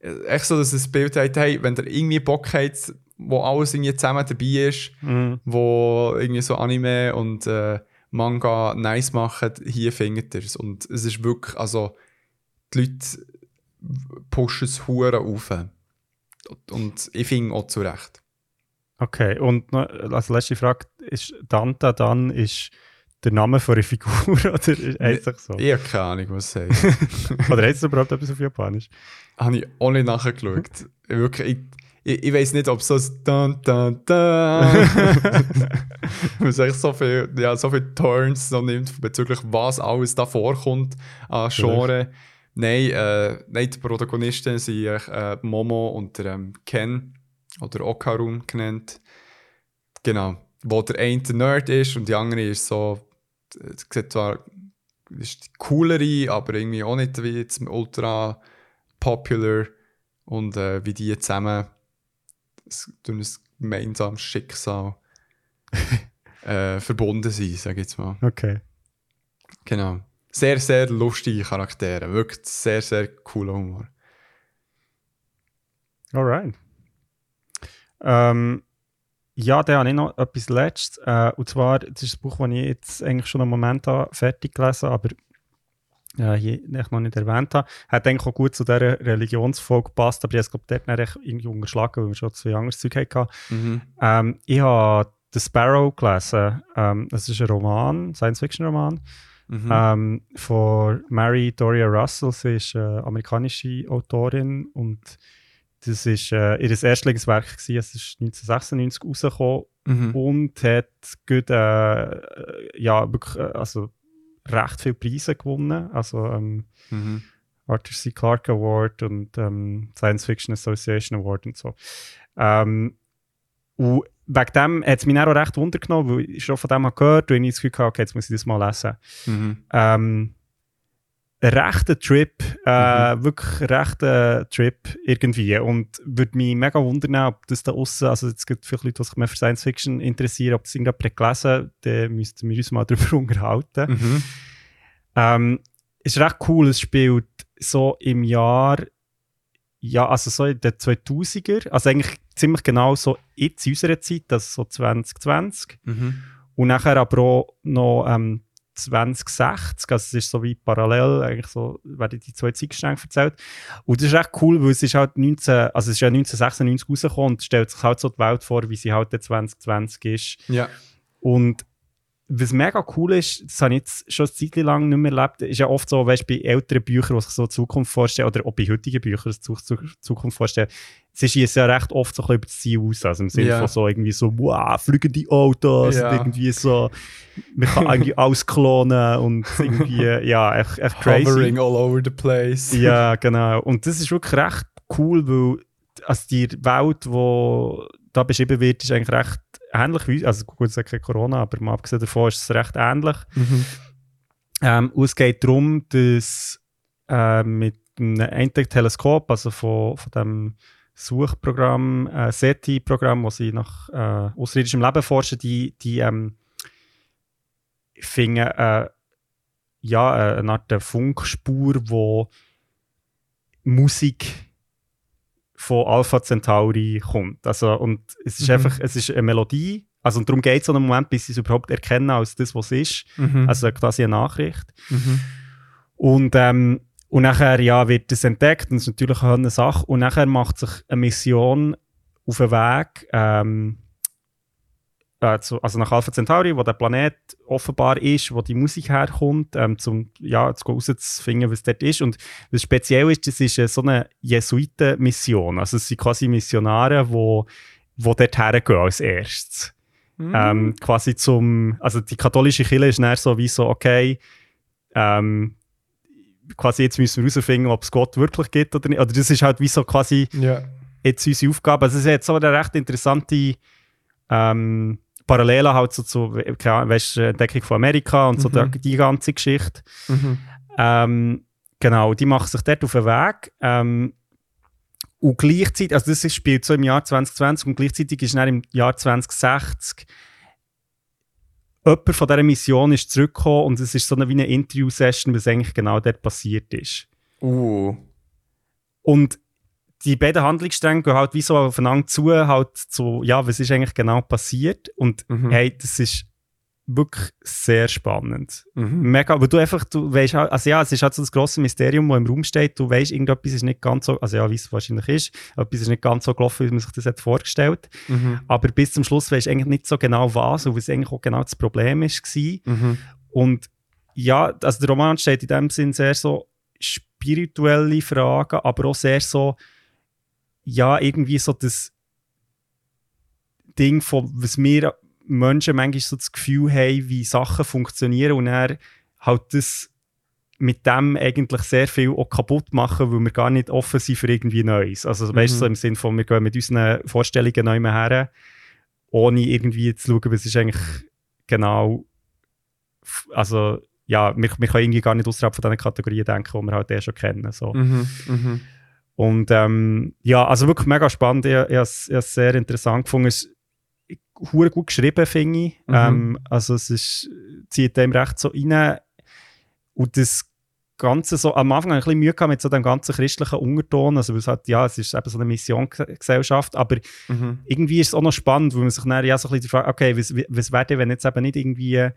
äh, echt so, dass es ein Bild hat, hey, wenn ihr irgendwie Bock habt, wo alles irgendwie zusammen dabei ist, Mhm. wo irgendwie so Anime und äh, Manga nice machen, hier findet ihr es. Und es ist wirklich, also die Leute pushen es hure auf. Und ich finde auch zu Recht. Okay, und noch, als letzte Frage, ist Danta dann ist der Name von einer Figur oder ist einfach so? Ich habe keine Ahnung, was es heißt. Oder heißt es überhaupt etwas auf Japanisch? habe ich auch nicht nachgeschaut. Wirklich, ich, ich, ich weiß nicht, ob es so ein Dun, Dun, Dun. Es echt so viel, ja, so viele Turns so nimmt bezüglich was alles da vorkommt an Genre. Nein, äh, nein, die Protagonisten sind äh, Momo und der, ähm, Ken oder Okarun genannt. Genau. Wo der eine der Nerd ist und die andere ist so, äh, sieht zwar ist die coolere, aber irgendwie auch nicht wie jetzt ultra popular und äh, wie die zusammen durch ein gemeinsames Schicksal äh, verbunden sind, sage ich jetzt mal. Okay. Genau. Sehr, sehr lustige Charaktere. Wirklich sehr, sehr cooler Humor. Alright. Ähm, ja, dann habe ich noch etwas Letztes. Äh, und zwar, das ist ein Buch, das ich jetzt eigentlich schon einen Moment habe, fertig gelesen aber äh, hier ich noch nicht erwähnt habe. Hat eigentlich auch gut zu dieser Religionsfolge gepasst, aber ich habe es glaube dort dann echt irgendwie unterschlagen, weil wir schon zwei anderes Zeug hatten. Mhm. Ähm, ich habe The Sparrow gelesen. Ähm, das ist ein Roman, Science-Fiction-Roman. Mhm. Ähm, von Mary Doria Russell. Sie ist eine amerikanische Autorin und das ist äh, ihr erstes Werk. Gewesen. Es ist 1996 rausgekommen Mhm. und hat gut, äh, ja, wirklich, äh, also recht viele Preise gewonnen. Also ähm, Mhm. Arthur C. Clarke Award und ähm, Science Fiction Association Award und so. Ähm, und wegen dem hat es mich auch recht wundergenommen, weil ich schon von dem habe gehört und ich das Gefühl hatte, okay, jetzt muss ich das mal lesen. Mhm. Ähm, rechter Trip, äh, wirklich ein rechter Trip irgendwie und würde mich mega wundern, ob das da außen, also es gibt viele Leute, die sich mehr für Science Fiction interessieren, ob das irgendjemand gelesen dann müssten wir uns mal darüber unterhalten. Mhm. Ähm, ist recht cool, es spielt so im Jahr, ja, also so in den 2000er, also eigentlich ziemlich genau so jetzt in unserer Zeit, also so 2020. Mhm. Und nachher aber auch noch ähm, 2060, also es ist so wie parallel, eigentlich so werden die zwei Zeitstränge erzählt. Und das ist echt cool, weil es ist halt 19, also es ist ja 1996 rausgekommen und stellt sich halt so die Welt vor, wie sie halt dann 2020 ist. Ja. Und was mega cool ist, das habe ich jetzt schon eine Zeit lang nicht mehr erlebt, ist ja oft so, weißt du, bei älteren Büchern, die sich so die Zukunft vorstellen, oder auch bei heutigen Büchern, die sich die Zukunft vorstellen, sie schießen ja recht oft so ein bisschen über das Ziel aus. Also im Sinne Ja. von so irgendwie so, wow, fliegende Autos und irgendwie so, man kann irgendwie alles klonen und irgendwie, ja, echt, echt crazy. Hovering all over the place. Ja, genau. Und das ist wirklich recht cool, weil also die Welt, die da beschrieben wird, ist eigentlich recht ähnlich wie, also gut, es ist kein Corona, aber mal abgesehen davon ist es recht ähnlich. Mhm. Ähm, es geht darum, dass äh, mit einem einzigen Teleskop, also von, von dem Suchprogramm, äh, SETI-Programm, wo sie nach äh, außerirdischem Leben forschen, die, die ähm, finden äh, ja, äh, eine Art Funkspur, wo Musik von Alpha Centauri kommt. Also, und es ist Mhm. einfach, es ist eine Melodie, also und darum geht es so einen Moment, bis sie es überhaupt erkennen als das, was es ist. Mhm. Also quasi eine Nachricht. mhm. Und, ähm, und nachher ja, wird das entdeckt und das ist natürlich eine Sache. Und nachher macht sich eine Mission auf den Weg, ähm, äh, zu, also nach Alpha Centauri, wo der Planet offenbar ist, wo die Musik herkommt, ähm, zum ja, zu herauszufinden, was dort ist. Und was speziell ist, das ist äh, so eine Jesuiten-Mission. Also es sind quasi Missionare, die wo, wo dort hergehen als erstes. Mhm. Ähm, quasi zum, also die katholische Kirche ist dann so wie so, okay, ähm, quasi jetzt müssen wir herausfinden, ob es Gott wirklich gibt oder nicht. Oder das ist halt wie so quasi Ja. jetzt unsere Aufgabe. Also es ist jetzt so eine recht interessante ähm, Parallele halt so zu, weißt, Entdeckung von Amerika und so Mhm. die, die ganze Geschichte. Mhm. Ähm, genau, die machen sich dort auf den Weg. Ähm, und gleichzeitig, also das ist- spielt so im Jahr 2020 und gleichzeitig ist dann im Jahr 2060 jemand von dieser Mission ist zurückgekommen und es ist so eine, wie eine Interview-Session, was eigentlich genau dort passiert ist. Uh. Und die beiden Handlungsstränge gehen halt wie so aufeinander zu, halt so, ja, was ist eigentlich genau passiert? Und Mhm. hey, das ist wirklich sehr spannend. Mhm. Mega, weil du einfach, du weißt halt, also ja, es ist halt so das grosse Mysterium, das im Raum steht. Du weißt, irgendetwas ist nicht ganz so, also ja, wie es wahrscheinlich ist, etwas ist nicht ganz so gelaufen, wie man sich das hat vorgestellt. Mhm. Aber bis zum Schluss weißt du eigentlich nicht so genau was und was eigentlich auch genau das Problem ist. war. Mhm. Und ja, also der Roman steht in dem Sinn sehr so spirituelle Fragen, aber auch sehr so, ja, irgendwie so das Ding von, was wir Menschen manchmal so das Gefühl haben, wie Sachen funktionieren und er halt das mit dem eigentlich sehr viel auch kaputt machen, weil wir gar nicht offen sind für irgendwie Neues. Also weißt du, Mhm. so im Sinne von, wir gehen mit unseren Vorstellungen neu her, ohne irgendwie zu schauen, was ist eigentlich genau, also ja, wir, wir können irgendwie gar nicht außerhalb von diesen Kategorien denken, die wir halt eh schon kennen. So. Mhm. Mhm. Und ähm, ja, also wirklich mega spannend. Ich, ich, habe es- ich habe es sehr interessant gefunden. Es ist hure gut geschrieben, finde ich. Mhm. Ähm, also es ist, zieht dem recht so rein. Und das Ganze so, am Anfang habe ich ein bisschen Mühe gehabt mit so dem ganzen christlichen Unterton. Also es hat, ja, es ist eben so eine Missionsgesellschaft, aber Mhm. irgendwie ist es auch noch spannend, weil man sich dann ja so ein bisschen fragt, okay, was, was wäre denn, wenn jetzt eben nicht irgendwie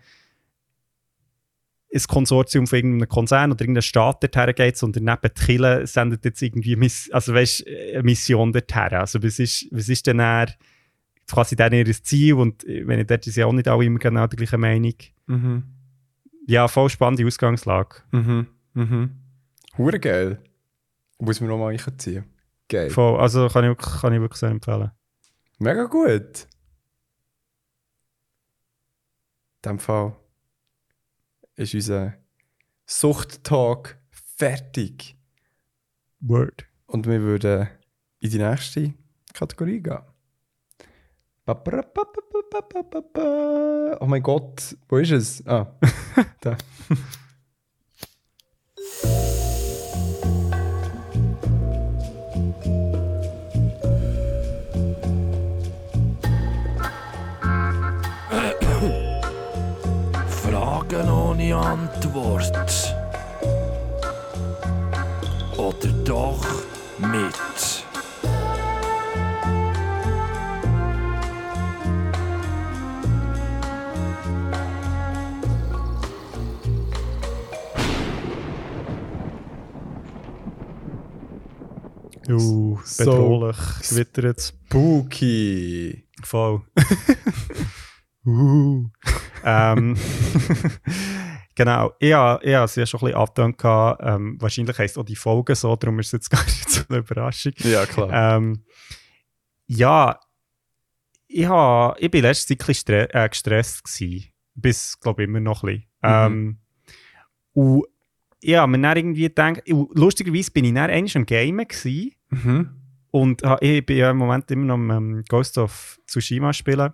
ein Konsortium von irgendeinem Konzern oder irgendeinem Staat dorthin geht, sondern neben die Kirche sendet jetzt irgendwie Miss also, weißt, eine Mission dorthin. Also was ist, was ist denn dann quasi dann ihr Ziel und wenn ich dort sind ja auch nicht alle immer genau der gleichen Meinung. Mhm. Ja, voll spannende Ausgangslage. Mhm. Mhm. Hure geil. Muss man nochmal einziehen. Geil. Voll, also kann ich, wirklich- kann ich wirklich sehr empfehlen. Mega gut. In dem Fall ist unser Sucht-Talk fertig. Word. Und wir würden in die nächste Kategorie gehen. Oh mein Gott, wo ist es? Ah, da. Antwort. Oder doch mit. Uh, So. bedrohlich. Gewittert. Spooky. Voll. uh. ähm, genau, ich habe ich habe es ja schon ein bisschen gehabt. Ähm, wahrscheinlich heisst auch die Folge so, darum ist es jetzt gar nicht so eine Überraschung. Ja, klar. Ähm, ja, ich, ha, ich bin letztes Zeit ein bisschen stre äh, gestresst gewesen. Bis, glaube ich, immer noch ein bisschen. Ähm, und ja, mir dann irgendwie gedacht, lustigerweise bin ich dann eigentlich schon Gamen gewesen. Mhm. Und ich bin ja im Moment immer noch am ähm, Ghost of Tsushima spielen.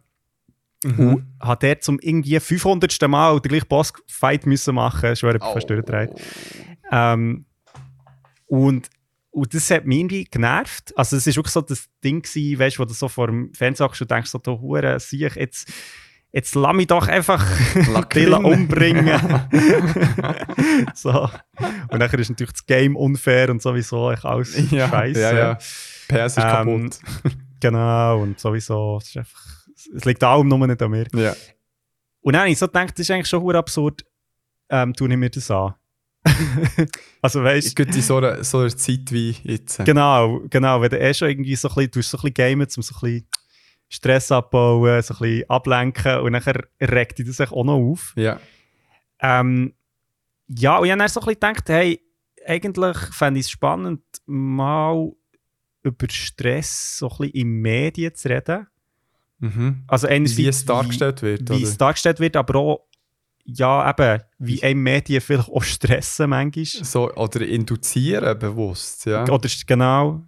Mhm. Und habe dort zum irgendwie 500. Mal den gleichen Boss-Fight müssen machen. Schon oh. fast durchgedreht. Ähm, und, und das hat mich irgendwie genervt. Also es ist wirklich so das Ding gewesen, weißt, wo du so vor dem Fernseher hockst und denkst so, du Hure, sieh ich jetzt, jetzt lass mich doch einfach Dylan umbringen. so. Und dann ist natürlich das Game unfair und sowieso echt alles Ja, scheiße. ja, ja. PS ist Ähm, kaputt. Genau, und sowieso, es, ist einfach, es liegt allem nur nicht an mir. Ja. Und dann habe ich so gedacht, das ist eigentlich schon absurd, ähm, tue ich mir das an. also weißt Ich in so einer, so einer Zeit wie jetzt. Genau, genau. Wenn du eh schon irgendwie so ein bisschen, du so ein bisschen gamen, um so ein bisschen Stress abbauen, so ein bisschen ablenken und dann regt dich das auch noch auf. Ja. Ähm, ja, und ich habe dann so ein bisschen gedacht, hey, eigentlich fände ich es spannend, mal über Stress so ein bisschen in Medien zu reden. Mhm. Also einerseits, Wie es dargestellt wird, wie, wie es dargestellt wird, aber auch, ja, eben, wie ein Medien vielleicht auch stressen manchmal. So, oder induzieren bewusst, ja. Oder ist genau,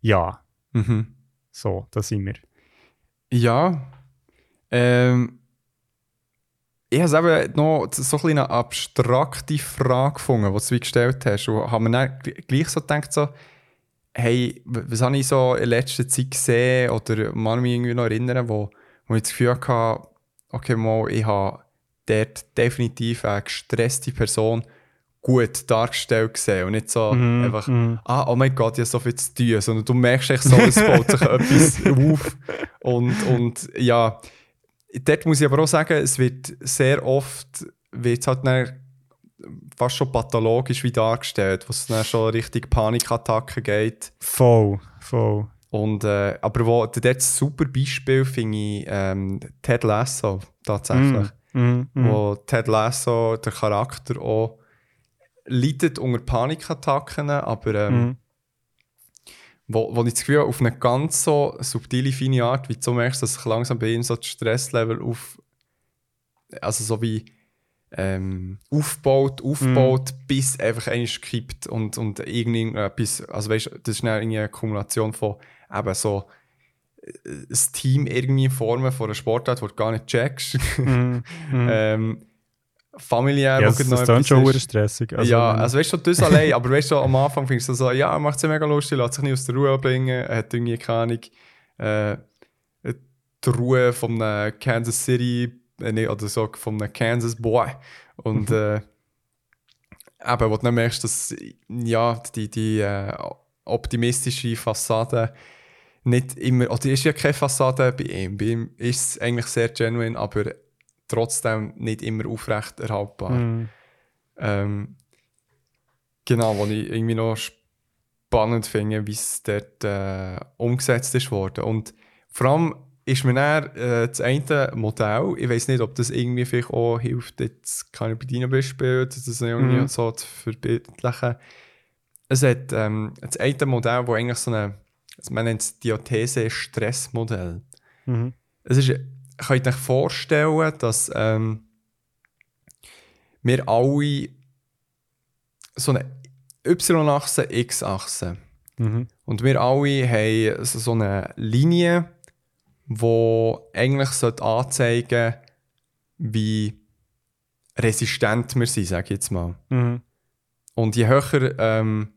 ja, Mhm. so, da sind wir. Ja. Ähm, ich habe eben noch so ein eine abstrakte Frage gefunden, die du gestellt hast. Und habe mir dann gl- gleich so gedacht, so, hey, was habe ich so in letzter Zeit gesehen oder man mich irgendwie noch erinnern, wo, wo ich das Gefühl hatte, okay, mal, ich habe dort definitiv eine gestresste Person gut dargestellt gesehen und nicht so Mhm, einfach, mhm. ah, oh mein Gott, ich habe so viel zu tun, sondern du merkst echt so, es baut sich etwas auf und, und ja, dort muss ich aber auch sagen, es wird sehr oft, wird es halt dann fast schon pathologisch wie dargestellt, wo es dann schon Richtung Panikattacken geht. Voll, voll. Und, äh, aber wo, dort ein super Beispiel finde ich ähm, Ted Lasso tatsächlich. Mhm, mhm. Wo Ted Lasso, der Charakter auch leidet unter Panikattacken, aber ähm, Mhm. wo, wo ich das Gefühl habe, auf eine ganz so subtile, feine Art, wie du merkst, dass sich langsam bei ihm so das Stresslevel auf, also so wie ähm, aufbaut, aufbaut, bis einfach eigentlich kippt und, und irgendetwas, also weißt das ist dann eine Kumulation von eben so äh, ein Team irgendwie formen von einer Sportart, wo du gar nicht checkst. Mhm, mhm. ähm, familiär, ja, das, das noch schon ist. hure stressig. Also, ja, also weißt du, das allein, aber weißt du, am Anfang findest du so, ja, macht es mega lustig, lässt sich nicht aus der Ruhe bringen, hat irgendwie keine Ahnung, äh, die Ruhe von Kansas City, nee, oder so, von einem Kansas Boy. Und äh, eben, wo du dann merkst, dass ja, die, die äh, optimistische Fassade nicht immer, oder ist ja keine Fassade bei ihm, bei ihm ist es eigentlich sehr genuine, aber trotzdem nicht immer aufrecht erhaltbar. Mhm. Ähm, genau, was ich irgendwie noch spannend finde, wie es dort äh, umgesetzt ist worden. Und vor allem ist mir dann äh, das eine Modell, ich weiß nicht, ob das irgendwie vielleicht auch hilft, jetzt kann ich bei deinem Beispiel, das irgendwie Mhm. so zu verbildlichen. Es hat ähm, das eine Modell, wo eigentlich so eine, also man nennt es Diathese-Stressmodell. Mhm. Es ist, könnt ihr euch vorstellen, dass ähm, wir alle so eine Y-Achse, X-Achse Mhm. und wir alle haben so eine Linie, die eigentlich sollte anzeigen wie resistent wir sind, sage ich jetzt mal. Mhm. Und je höher, ähm,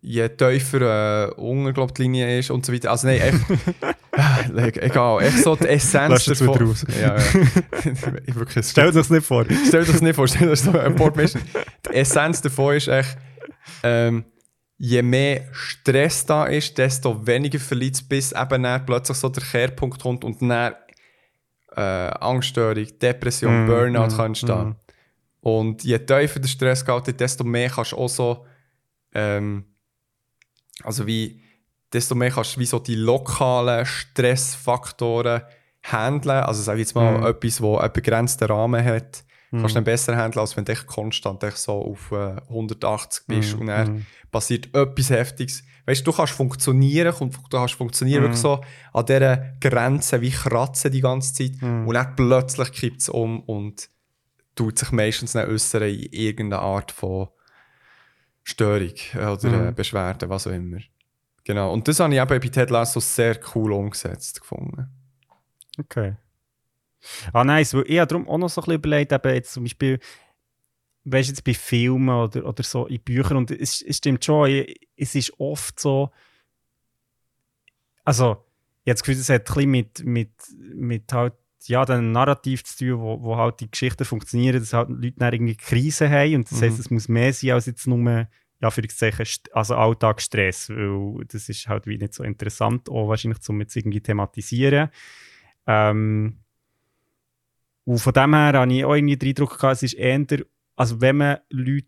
je tiefer äh, unten, glaub, die Linie ist und so weiter. Also nein, echt, äh, egal, echt so die Essenz wieder raus. Ja, ja. ich wirklich, Stell dir das nicht vor. Stell dir das nicht vor, stell dir das so ein Boardmission. Die Essenz davon ist echt, ähm, je mehr Stress da ist, desto weniger verliert bis eben dann plötzlich so der Kehrpunkt kommt und dann äh, Angststörung, Depression, Mm, Burnout mm, kann entstehen. mm. Und je tiefer der Stress geht, desto mehr kannst du auch so, ähm, also wie, desto mehr kannst du wie so die lokalen Stressfaktoren handeln. Also sag ich jetzt mal Mhm. etwas, wo einen begrenzten Rahmen hat, kannst du dann besser handeln, als wenn du echt konstant so auf äh, 180 bist Mhm. und dann Mhm. Passiert etwas Heftiges. Weißt du, du kannst funktionieren, und du kannst funktionieren wirklich so an dieser Grenze wie kratzen die ganze Zeit Mhm. und dann plötzlich kippt es um und tut sich meistens dann äußern in irgendeiner Art von Störung oder äh, Mhm. Beschwerde, was auch immer. Genau. Und das habe ich eben bei Ted Lasso sehr cool umgesetzt gefunden. Okay. Ah, nice. Weil ich habe darum auch noch so ein bisschen überlegt, eben jetzt zum Beispiel, weißt du, jetzt bei Filmen oder, oder so in Büchern, und es, es stimmt schon, es ist oft so, also, ich habe das Gefühl, es hat ein bisschen mit, mit, mit halt, ja, dem Narrativ zu tun, wo, wo halt die Geschichten funktionieren, dass halt Leute dann irgendwie Krisen haben und das Mhm. heisst, es muss mehr sein als jetzt nur, ja, für also Alltagsstress, weil das ist halt wie nicht so interessant, auch wahrscheinlich zum jetzt irgendwie thematisieren. Ähm, und von dem her habe ich auch irgendwie den Eindruck gehabt, es ist eher, also wenn man Leute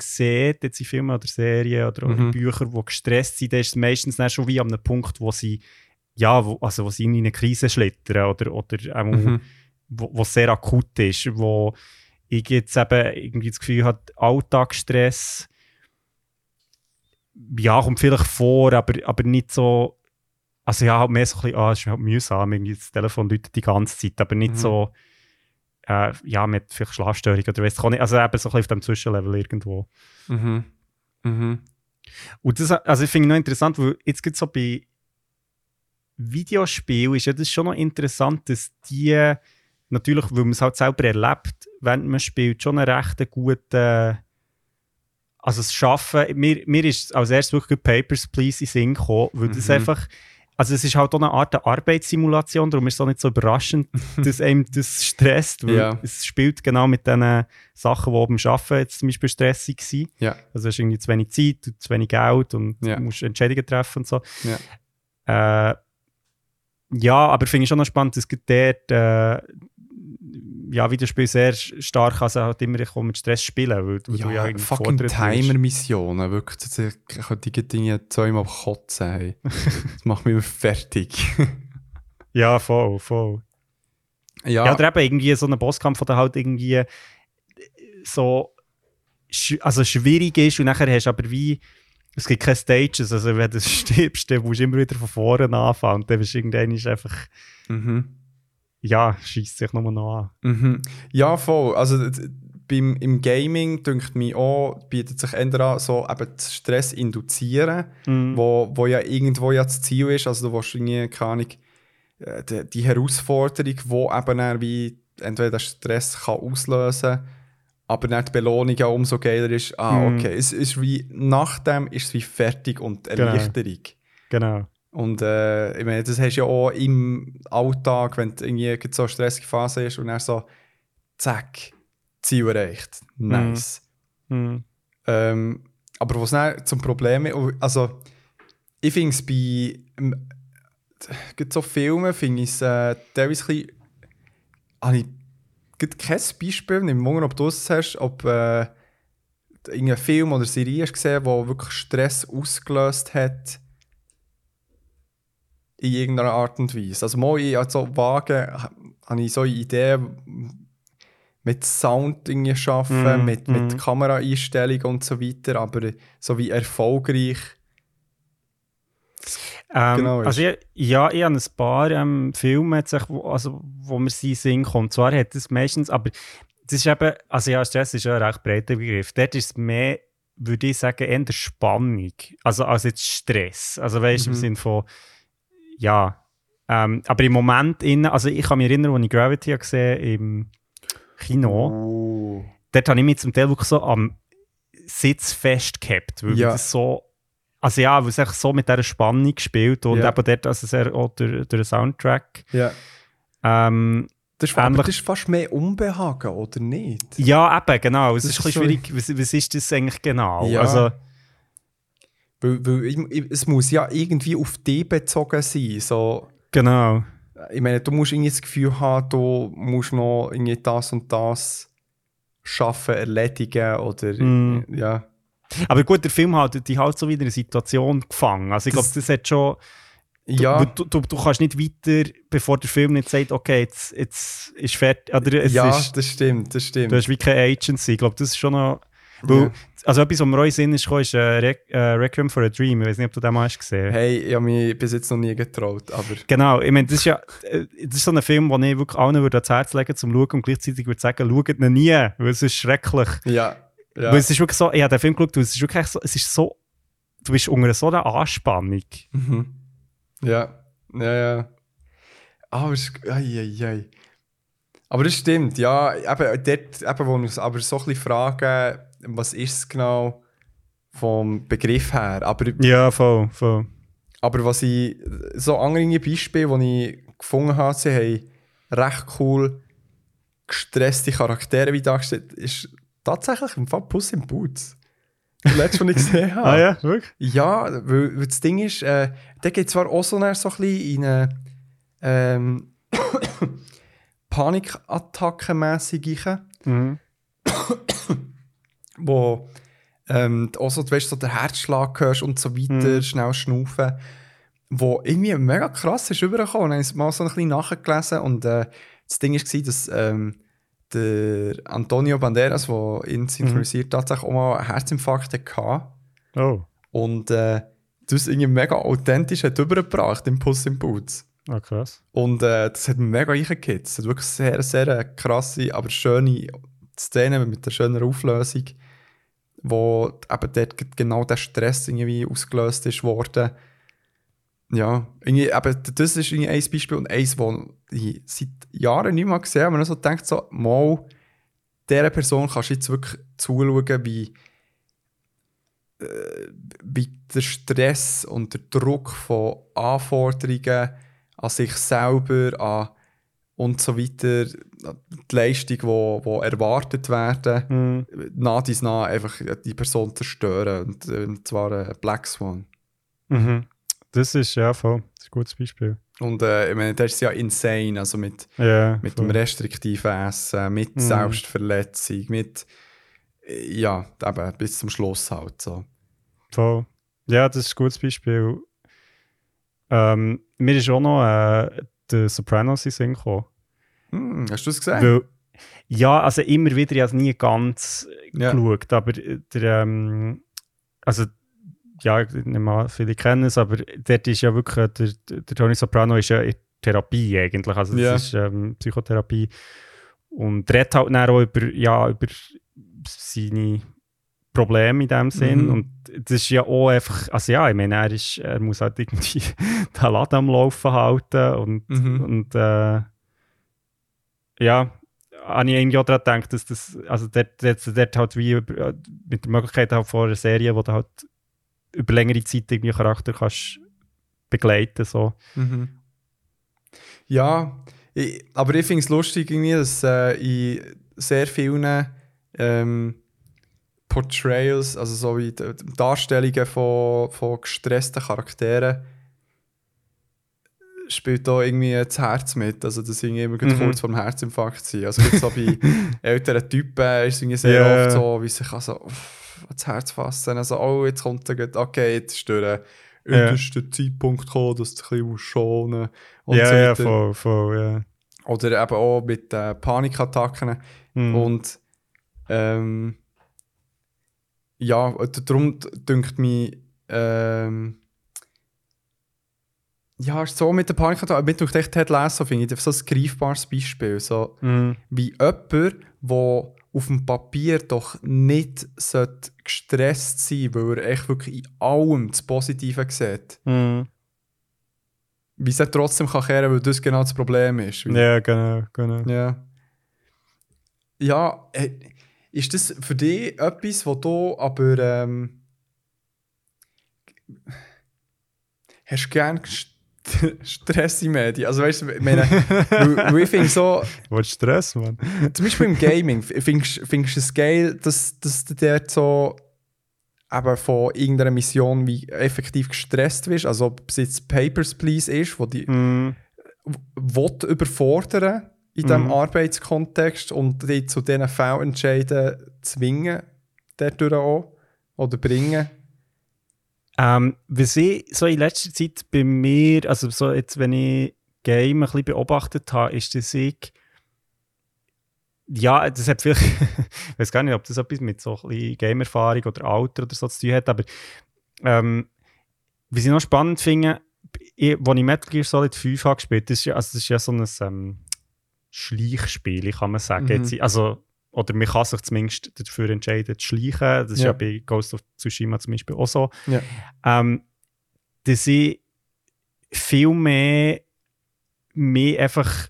sieht, jetzt in Filmen oder Serien oder auch in Mhm. Büchern, die gestresst sind, dann ist es meistens dann schon wie an einem Punkt, wo sie, ja, wo, also wo sie in eine Krise schlittern oder, oder auch Mhm. wo, wo sehr akut ist, wo ich jetzt eben irgendwie das Gefühl habe, Alltagsstress ja, kommt vielleicht vor, aber, aber nicht so also ja, halt mehr so ein bisschen, ah, es ist halt mühsam, irgendwie das Telefon läutet die ganze Zeit, aber nicht Mhm. so äh, ja, mit vielleicht Schlafstörung oder weiss ich auch nicht, also eben so ein bisschen auf dem Zwischenlevel irgendwo. Mhm. Mhm. Und das, also ich finde ich noch interessant, weil jetzt gibt so bei Videospielen ist ja das schon noch interessant, dass die natürlich, weil man es halt selber erlebt, während man spielt, schon einen recht guten also das Schaffen, mir, mir ist als erstes wirklich Papers, Please in Sinn gekommen, weil das Mhm. einfach, also es ist halt auch eine Art der Arbeitssimulation, darum ist es auch nicht so überraschend, dass einem das stresst, weil Ja. es spielt genau mit den Sachen, die beim Arbeiten jetzt zum Beispiel stressig waren. Ja. Also hast irgendwie zu wenig Zeit, und zu wenig Geld und Ja. du musst Entscheidungen treffen und so. Ja. Äh, ja, aber finde ich schon noch spannend, dass dort äh, ja, Videospiel sehr stark also halt immer auch mit Stress spielen, weil, weil du ja Ja, irgendwie fucking. Timer-Missionen, wirklich. Das, ich könnte die Dinge zweimal kotzen. Hey. Das macht mich fertig. Ja, voll, voll. Ja, ja, oder eben irgendwie so ein Bosskampf, der halt irgendwie so sch also schwierig ist und nachher hast du aber wie es gibt keine Stages, also wenn du stirbst, dann musst du immer wieder von vorne anfangen und dann bist du irgendwann einfach, mhm. Ja, schießt sich nur noch an. Mhm. Ja, voll. Also beim, im Gaming, denkt mich auch, bietet sich eher an, so eben Stress induzieren, Mhm. wo, wo ja irgendwo ja das Ziel ist. Also du willst irgendwie, keine Ahnung, äh, die, die Herausforderung, wo eben dann wie entweder Stress kann auslösen kann, aber dann die Belohnung ja umso geiler ist. Ah, Mhm. okay, es ist wie, nach dem ist es wie fertig und Genau. Erleichterung. Genau. Und äh, ich meine, das hast du ja auch im Alltag, wenn du irgendwie so eine stressige Phase ist und dann so, zack, Ziel erreicht. Nice. Mhm. Ähm, aber was dann zum Problem ist, also ich finde es bei ähm, so Filmen, finde ich es äh, teilweise ein bisschen, habe ich gerade kein Beispiel, nicht wundern, ob du es hast, ob äh, irgendein Film oder Serie hast gesehen, wo wirklich Stress ausgelöst hat in irgendeiner Art und Weise. Also mal ich also vage ha- habe ich so eine Idee mit Sound arbeiten, Mhm, mit, mhm. mit Kameraeinstellungen und so weiter, aber so wie erfolgreich. Ähm, Genau, also ich, ja, ich habe ein paar ähm, Filme, jetzt, also, wo mir sie Sinn kommt. Zwar hat es meistens, aber das ist eben, also ja, Stress ist ja ein recht breiter Begriff. Dort ist es mehr, würde ich sagen, eher Spannung, also als jetzt Stress. Also weißt du, Mhm. im Sinne von, ja, ähm, aber im Moment, in, also ich kann mich erinnern, als ich Gravity habe gesehen im Kino, Oh. dort habe ich mich zum Teil wirklich so am Sitz festgehabt, weil Ja. das so, also ja, weil es echt so mit dieser Spannung gespielt und Ja. eben dort, also sehr auch durch, durch den Soundtrack. Ja. Ähm, Das ist, aber Ähnlich- das ist fast mehr Unbehagen, oder nicht? ja, eben, genau. Es Das ist ein ist bisschen schwierig, was, was ist das eigentlich genau? Ja. Also, Weil, weil es muss ja irgendwie auf dich bezogen sein. So, genau. ich meine, du musst irgendwie das Gefühl haben, du musst noch irgendwie das und das schaffen, erledigen oder Mm. ja. Aber gut, der Film hat die halt so wieder eine Situation gefangen. Also ich glaube, Das- das hat schon, Du, Ja, du, du, du kannst nicht weiter, bevor der Film nicht sagt, okay, jetzt, jetzt ist fertig. Oder es ja ist, das stimmt, das stimmt. du hast wie keine Agency. Ich glaube, das ist schon noch. Weil, Ja. Also etwas, was mir auch in Sinn ist, gekommen, ist äh, Re äh, Requiem for a Dream. Ich weiß nicht, ob du den mal hast gesehen Hey, ich habe mich bis jetzt noch nie getraut, aber Genau, ich meine, das ist ja äh, das ist so ein Film, den ich wirklich allen würde ans Herz legen zum Schauen und gleichzeitig würde sagen, schaut ihn nie, weil es ist schrecklich. ja. ja. Weil es ist wirklich so, ich habe den Film geschaut und es ist wirklich so, es ist so, du bist unter so einer Anspannung. Mhm. Ja, ja, ja. Aber es ei, ei, ei. Aber das stimmt, ja. Eben, dort, eben, wo wir uns aber so ein bisschen fragen, was ist es genau vom Begriff her. Aber, Ja, voll, voll. aber was ich, so andere Beispiele, die ich gefunden habe, sie haben recht cool gestresste Charaktere wie dargestellt, ist tatsächlich im Fall Puss in Boots. Das letzte, was ich gesehen habe. Ah ja, wirklich? Ja, weil, weil das Ding ist, äh, der geht zwar auch so, ein bisschen in eine ähm, Panikattacke-mässig Mhm. Wo ähm, auch so, du weißt, so der Herzschlag hörst und so weiter, Mhm. schnell schnaufen, wo irgendwie mega krass ist rübergekommen. Ich habe es mal so ein bisschen nachgelesen und äh, das Ding war, dass ähm, der Antonio Banderas, der ihn synchronisiert, tatsächlich auch mal einen Herzinfarkt hatte. Oh, Und äh, das irgendwie mega authentisch hat übergebracht im Puss in Boots. ah, krass. Und äh, das hat mich mega reingekickt. Es hat wirklich sehr, sehr krasse, aber schöne Szene mit einer schönen Auflösung, wo eben dort genau der Stress irgendwie ausgelöst ist worden. Ja, irgendwie, eben, das ist irgendwie ein Beispiel und eins, das ich seit Jahren nicht mehr gesehen habe. Man so denkt so, mal, dieser Person kannst du jetzt wirklich zuschauen, wie, äh, wie der Stress und der Druck von Anforderungen an sich selber, an und so weiter, die Leistung, die wo, wo erwartet werden, Mhm. nach dies nach einfach die Person zerstören. Und, und zwar ein Black Swan. Mhm. Das ist, ja, voll. Das ist ein gutes Beispiel. Und äh, ich meine, das ist ja insane, also mit, Ja, mit voll. dem restriktiven Essen, mit Mhm. Selbstverletzung, mit ja, eben bis zum Schluss halt so. Voll. Ja, das ist ein gutes Beispiel. Ähm, mir ist auch noch äh, der Sopranos in Sinn gekommen. Hm, hast du es gesehen? Weil, ja, also immer wieder, ich habe es nie ganz Ja. geschaut, aber der, ähm, also, ja, ich nehme mal, viele kennen es, aber dort ist ja wirklich, der, der Tony Soprano ist ja in Therapie eigentlich, also das Ja. ist ähm, Psychotherapie und redet halt dann auch über, ja, über seine Probleme in dem Sinn Mhm. und das ist ja auch einfach, also ja, ich meine, er, ist, er muss halt irgendwie den Laden am Laufen halten und, Mhm. und äh, ja, habe ich eigentlich auch daran gedacht, dass das, also dort, dort, dort halt wie über, mit der Möglichkeit halt von einer Serie, wo du halt über längere Zeit irgendwie einen Charakter kannst begleiten, so. Mhm. Ja, ich, aber ich finde es lustig, irgendwie, dass äh, in sehr vielen ähm, Portrayals, also so wie Darstellungen von, von gestressten Charakteren, spielt da irgendwie das Herz mit. Also, dass irgendwie immer Mhm. kurz vor dem Herzinfarkt sind. Also, so bei älteren Typen ist es irgendwie sehr Ja. oft so, wie sich also uff, ans Herz fassen. Also, oh, jetzt kommt er, okay, jetzt ist der unterste Zeitpunkt gekommen, dass du ein bisschen schonen musst ja, ja, voll, voll, ja. Oder eben auch mit äh, Panikattacken. Mhm. Und ähm, ja, darum dünkt mich, ähm, ja, so mit der Panikattacke, mit dünkt echt Ted Lasso, finde ich, so ein greifbares Beispiel. So, Mhm. wie jemand, der auf dem Papier doch nicht sollte gestresst sein weil er echt wirklich in allem das Positive sieht. Mhm. Wie es dann trotzdem kann kehren, weil das genau das Problem ist. Ja, genau, genau. Ja. Ja, äh, ist das für dich etwas, wo du aber ähm, hast du gerne St Stress in Medien? Also weißt du, ich meine, weil, ich finde so, Was Stress, Mann? zum Beispiel im Gaming, findest findest du es geil, dass, dass du dort so eben von irgendeiner Mission wie effektiv gestresst wirst? Also ob es jetzt Papers, Please ist, wo die Mhm. will überfordern in diesem Mhm. Arbeitskontext und dich zu diesen Fehlentscheiden zwingen, dadurch auch, oder bringen. Ähm, was ich so in letzter Zeit bei mir, also so jetzt, wenn ich Game ein bisschen beobachtet habe, ist, dass ich ja, das hat vielleicht, ich weiß gar nicht, ob das etwas mit so ein bisschen Game-Erfahrung oder Alter oder so zu tun hat, aber ähm, was ich noch spannend finde, ich, als ich Metal Gear Solid 5 habe gespielt, das ist ja, also das ist ja so ein ähm, Schleichspiel, kann man sagen. Mhm. Also, oder man kann sich zumindest dafür entscheiden, zu schleichen. Das ist Ja. ja bei Ghost of Tsushima zum Beispiel auch so. Ja. Ähm, dass ich viel mehr, mehr einfach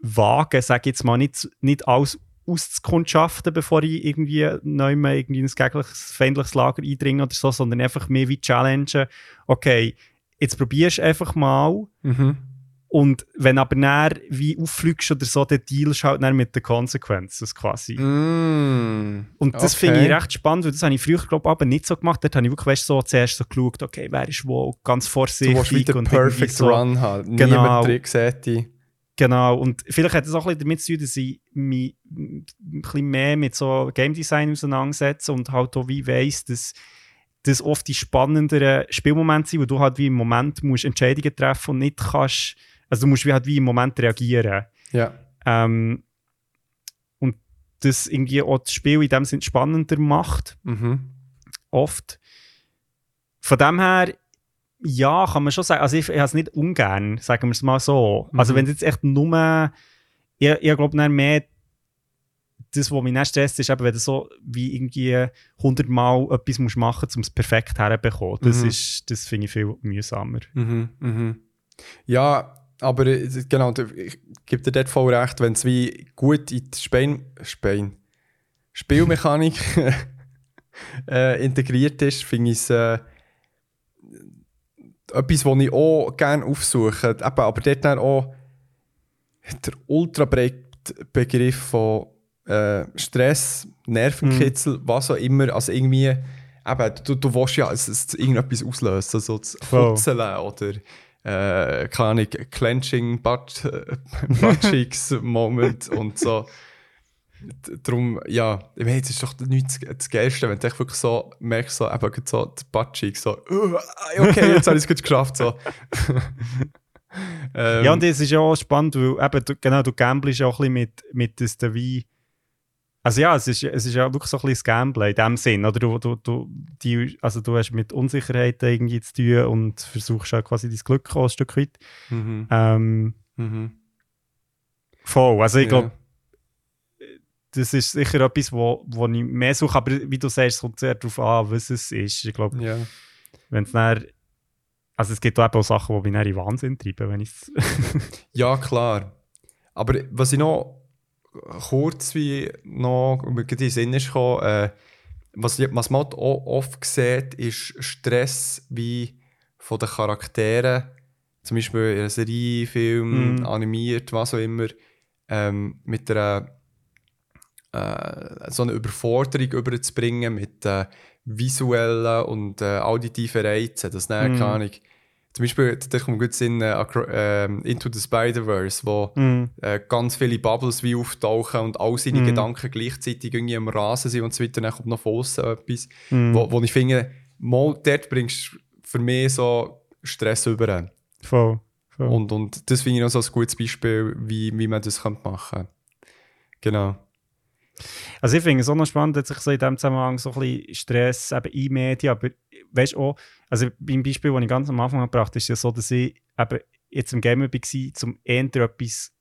wage, sage jetzt mal, nicht, nicht alles auszukundschaften, bevor ich irgendwie neu mal irgendwie in ein gegnliches, feindliches Lager eindringe oder so, sondern einfach mehr wie Challenge. Okay, jetzt probierst du einfach mal Mhm. Und wenn aber näher wie auffliegst oder so, dann dealst du halt mit den Konsequenzen quasi. Mm. Und das okay. finde ich recht spannend, weil das habe ich früher, glaube ich, aber nicht so gemacht. Dort habe ich wirklich weißt, so zuerst so geschaut, okay, wer ist wo, ganz Du vorsichtig. wieder und Perfect so, Run haben. Genau. Niemand drin sieht dich. Genau, und vielleicht hat das auch ein bisschen damit zu tun, dass ich mich ein bisschen mehr mit so Game Design auseinandersetze und halt auch wie weiss, dass das oft die spannenderen Spielmomente sind, wo du halt wie im Moment musst Entscheidungen treffen und nicht kannst, also du musst wie halt wie im Moment reagieren. Ja. Ähm, und das irgendwie auch das Spiel in dem Sinne spannender macht, Mhm. oft. Von dem her, ja, kann man schon sagen, also ich, ich habe es nicht ungern, sagen wir es mal so. Also Mhm. wenn jetzt echt nur, ich, ich glaube mehr, das, was mich nicht stresst, ist eben, wenn du so wie irgendwie 100 Mal etwas musst machen musst, um es perfekt herzubekommen. Das, Mhm. ist- das finde ich viel mühsamer. Mhm. Mhm. Ja, aber äh, genau, ich gebe dir dort voll recht, wenn es wie gut in die Spein, Spein, Spielmechanik äh, integriert ist, finde ich es äh, etwas, was ich auch gerne aufsuche. Eben, aber dort dann auch der ultra breite Begriff von äh, Stress, Nervenkitzel, was auch immer. Also irgendwie, eben, du, du willst ja es, es irgendetwas auslösen, also das Voll. Kotzeln oder äh, keine Ahnung, Clenching Butt, Butt Cheeks Moment und so. Darum, ja, ich meine, es ist doch nicht das, das Geilste, wenn du wirklich so merkst, so, eben so die Butt Cheeks, so, «Uh, okay, jetzt habe ich es gut geschafft, so. ähm, Ja, und es ist ja auch spannend, weil eben, du, genau, du gamblest auch ein bisschen mit, mit das der wie. Also ja, es ist, es ist ja wirklich so ein bisschen das Gamblen in dem Sinn. Oder du, du, du, die, also du hast mit Unsicherheiten irgendwie zu tun und versuchst ja quasi dein Glück ein Stück weit. mhm, Ähm, mhm. voll. Also ich Ja. glaube, das ist sicher etwas, wo, wo ich mehr suche. Aber wie du sagst, es kommt sehr darauf an, was es ist. Ich glaube, Ja. wenn es dann. Also es gibt auch auch Sachen, die mich in Wahnsinn treiben, wenn ich. Ja, klar. Aber was ich noch kurz wie noch in den Sinn ist gekommen, äh, was, was man halt auch oft sieht, ist Stress wie von den Charakteren, zum Beispiel in einer Serie, Film, Mhm. animiert, was auch immer, ähm, mit einer äh, so eine Überforderung überzubringen mit äh, visuellen und äh, auditiven Reizen, das Mhm. keine Ahnung, zum Beispiel, da kommt gut Sinn, äh, ähm, Into the Spider-Verse, wo Mm. äh, ganz viele Bubbles wie auftauchen und all seine Mhm. Gedanken gleichzeitig irgendwie am Rasen sind und so weiter. Dann kommt noch von außen etwas, Mm. wo, wo ich finde, mal dort bringst du für mich so Stress über. Voll. voll. Und, und das finde ich noch so ein gutes Beispiel, wie, wie man das könnte machen Genau. Also ich finde es auch noch spannend, dass sich so in diesem Zusammenhang so ein bisschen Stress eben in Medien, aber weißt du auch, also beim Beispiel, das ich ganz am Anfang gebracht habe, ist ja so, dass ich eben jetzt im Gamer war, um eher etwas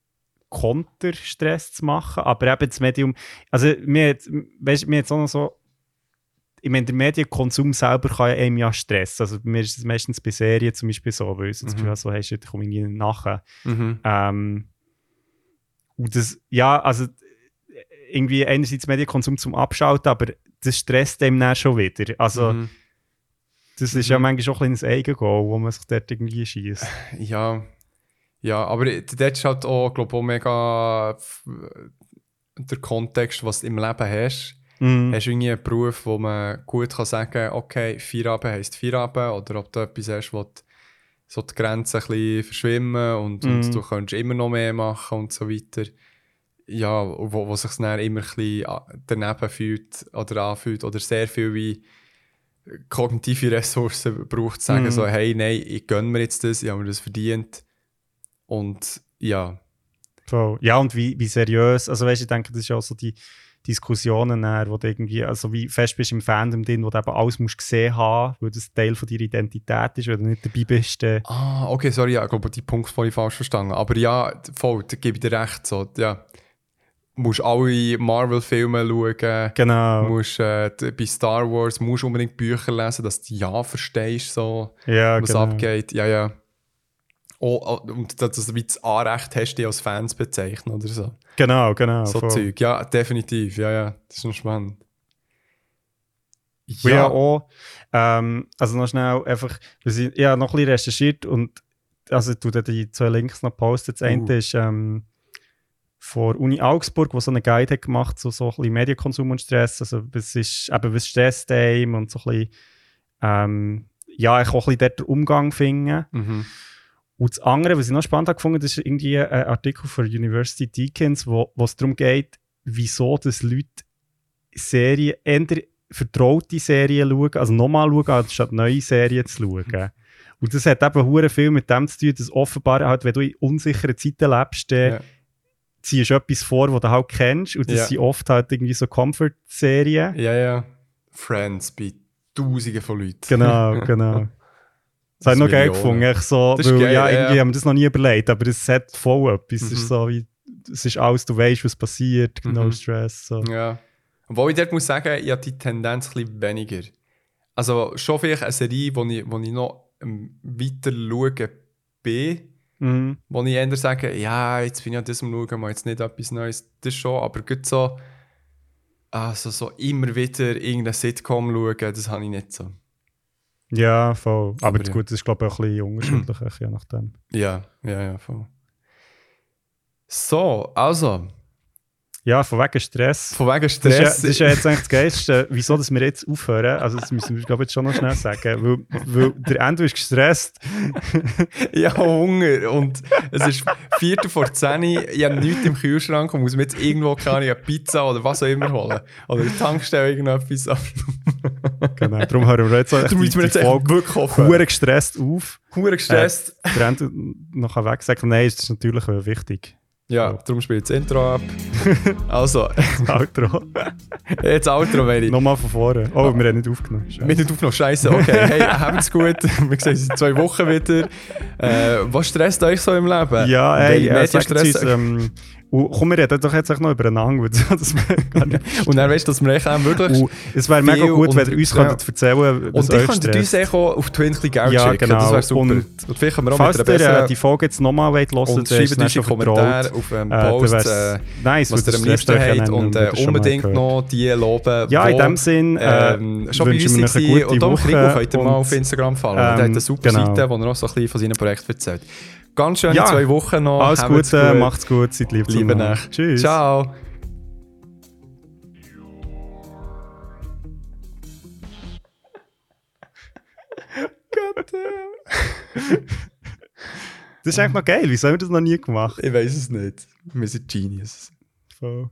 Konterstress zu machen, aber eben das Medium, also mir hat, weißt, mir jetzt auch noch so, ich meine, der Medienkonsum selber kann ja einem ja stressen, also bei mir ist es meistens bei Serien zum Beispiel so, weil ich das Mhm. Gefühl habe, so, hey, shit, ich komme nicht nachher. Mhm. Ähm, und das, ja, also irgendwie einerseits Medienkonsum zum Abschalten, aber das stresst einem dann schon wieder. Also Mhm. Das ist ja manchmal auch ein kleines Eigengoal, wo man sich dort irgendwie schießt. Ja, ja, aber dort ist halt auch, glaube ich, auch mega der Kontext, was du im Leben hast. Hast du irgendwie einen Beruf, wo man gut kann sagen kann, okay, Feierabend heisst Feierabend, oder ob du etwas hast, wo die, so die Grenzen ein bisschen verschwimmen und, und du kannst immer noch mehr machen und so weiter. Ja, wo, wo sich dann immer ein bisschen daneben fühlt oder anfühlt oder sehr viel wie kognitive Ressourcen braucht, zu sagen Mhm. so, hey, nein, ich gönne mir jetzt das, ich habe mir das verdient. Und ja, Voll. Ja, und wie, wie seriös, also weißt du, ich denke, das ist ja auch so die Diskussionen, dann, wo du irgendwie, also wie fest bist du im Fandom drin, wo du eben alles musst gesehen haben, weil das Teil von deiner Identität ist, wenn du nicht dabei bist, dann, Ah, okay, sorry, ja, ich glaube, die Punkt voll falsch verstanden. Aber ja, voll, da gebe ich dir recht. So, ja. Du musst alle Marvel-Filme schauen. genau, Du musst äh, bei Star Wars musst unbedingt Bücher lesen, dass du ja verstehst, so, ja, was genau. abgeht. Ja, ja. Oh, oh, und dass du wie das Anrecht hast, dich als Fans bezeichnen oder so. Genau, genau. so voll. Zeug. Ja, definitiv. Ja, ja. Das ist noch spannend. Ja, ja auch. Ähm, also noch schnell einfach, ich, ich habe noch ein bisschen recherchiert und also dir die zwei Links noch posten. Das eine Uh. ist ähm, von Uni Augsburg, wo so eine Guide hat gemacht, so, so ein bisschen Medienkonsum und Stress. Also was ist eben was stresst einem und so ein bisschen, ähm, ja, ich auch ein bisschen dort den Umgang finden. Mhm. Und das andere, was ich noch spannend habe gefunden ist irgendwie ein Artikel von University Deacons, wo wo es darum geht, wieso dass Leute Serien, eher vertraute Serien schauen, also nochmal schauen, anstatt neue Serien zu schauen. Und das hat eben hure viel mit dem zu tun, dass offenbar halt, wenn du in unsicheren Zeiten lebst, Ja. Ziehst etwas vor, was du halt kennst. Und das Ja. sind oft halt irgendwie so Comfort-Serien. ja, ja. Friends bei Tausenden von Leuten. Genau, genau. Das habe ich noch geil gefunden. Ich so, Das weil, geil, ja, irgendwie ja. haben wir das noch nie überlegt, aber es hat voll etwas. Es Mhm. ist so wie, es ist alles, du weißt, was passiert, no Mhm. stress. So. Ja. Obwohl ich dort muss sagen, ich habe die Tendenz ein bisschen weniger. Also schon vielleicht eine Serie, wo ich, wo ich noch weiter schauen bin, Mhm. wo ich eher sage, ja, jetzt bin ich an diesem Schauen, mal jetzt nicht etwas Neues. Das schon, aber gut so, also so immer wieder irgendeine Sitcom schauen, das habe ich nicht so. Ja, voll. Aber, Aber ja. gut, das ist glaube ich auch ein bisschen unterschiedlich, je nachdem. Ja, ja, ja, voll. So, also, Ja, von wegen Stress. von wegen Das ist, ja, Stress. das ist ja jetzt eigentlich das Geilste, wieso dass wir jetzt aufhören. Also das müssen wir, glaube ich, jetzt schon noch schnell sagen. Weil, weil der Endo ist gestresst. Ich habe Hunger und es ist Viertel vor 10 Uhr, ich habe nichts im Kühlschrank und muss mir jetzt irgendwo keine Pizza oder was auch immer holen. Oder eine Tankstelle irgendetwas ab. Genau, darum hören wir jetzt auch Da die, müssen wir die jetzt Folge wirklich hoffen. hure gestresst auf. Huere gestresst. Der Endo noch weg sagen, nein, das ist natürlich äh, wichtig. Ja, darum spielt das Intro ab. Also, Outro. jetzt Outro, meine ich. Nochmal von vorne. Oh, wir haben nicht aufgenommen. Scheiße. Wir sind auf noch Scheiße. Okay, hey, habt's gut. Wir sehen uns in zwei Wochen wieder. Äh, was stresst euch so im Leben? Ja, ey, Welche äh, Medienstress- uns, ähm, und komm, wir reden doch jetzt echt noch übereinander, nicht Und dann weißt du, dass wir echt auch wirklich. Und es wäre mega gut, wenn ihr uns ja. könntet erzählen und euch könntet uns auch auf Twin Geld Ja, schicken. genau. Das wäre super. Und Und, vielleicht können wir auch Falls mit ihr einer äh, besseren... die Folge jetzt nochmal wollt hören ist schreibt uns in Kommentare auf dem Äh, Post, äh, nice, was ihr am das liebsten habt. Und äh, ihr unbedingt noch die loben, Ja, in dem Sinn äh, ähm, schon bei uns waren. Und Woche Krigo könnt ihr mal auf Instagram folgen. der hat ähm, eine super genau. Seite, wo er auch so ein bisschen von seinen Projekten erzählt. Ganz schöne Ja. zwei Wochen noch. Alles Habt's Gute, gut. macht's gut, seid lieb Liebe zueinander. nach. Tschüss. Ciao. Das ist eigentlich noch geil, wieso haben wir das noch nie gemacht? Ich weiß es nicht. Wir sind Genius. Voll.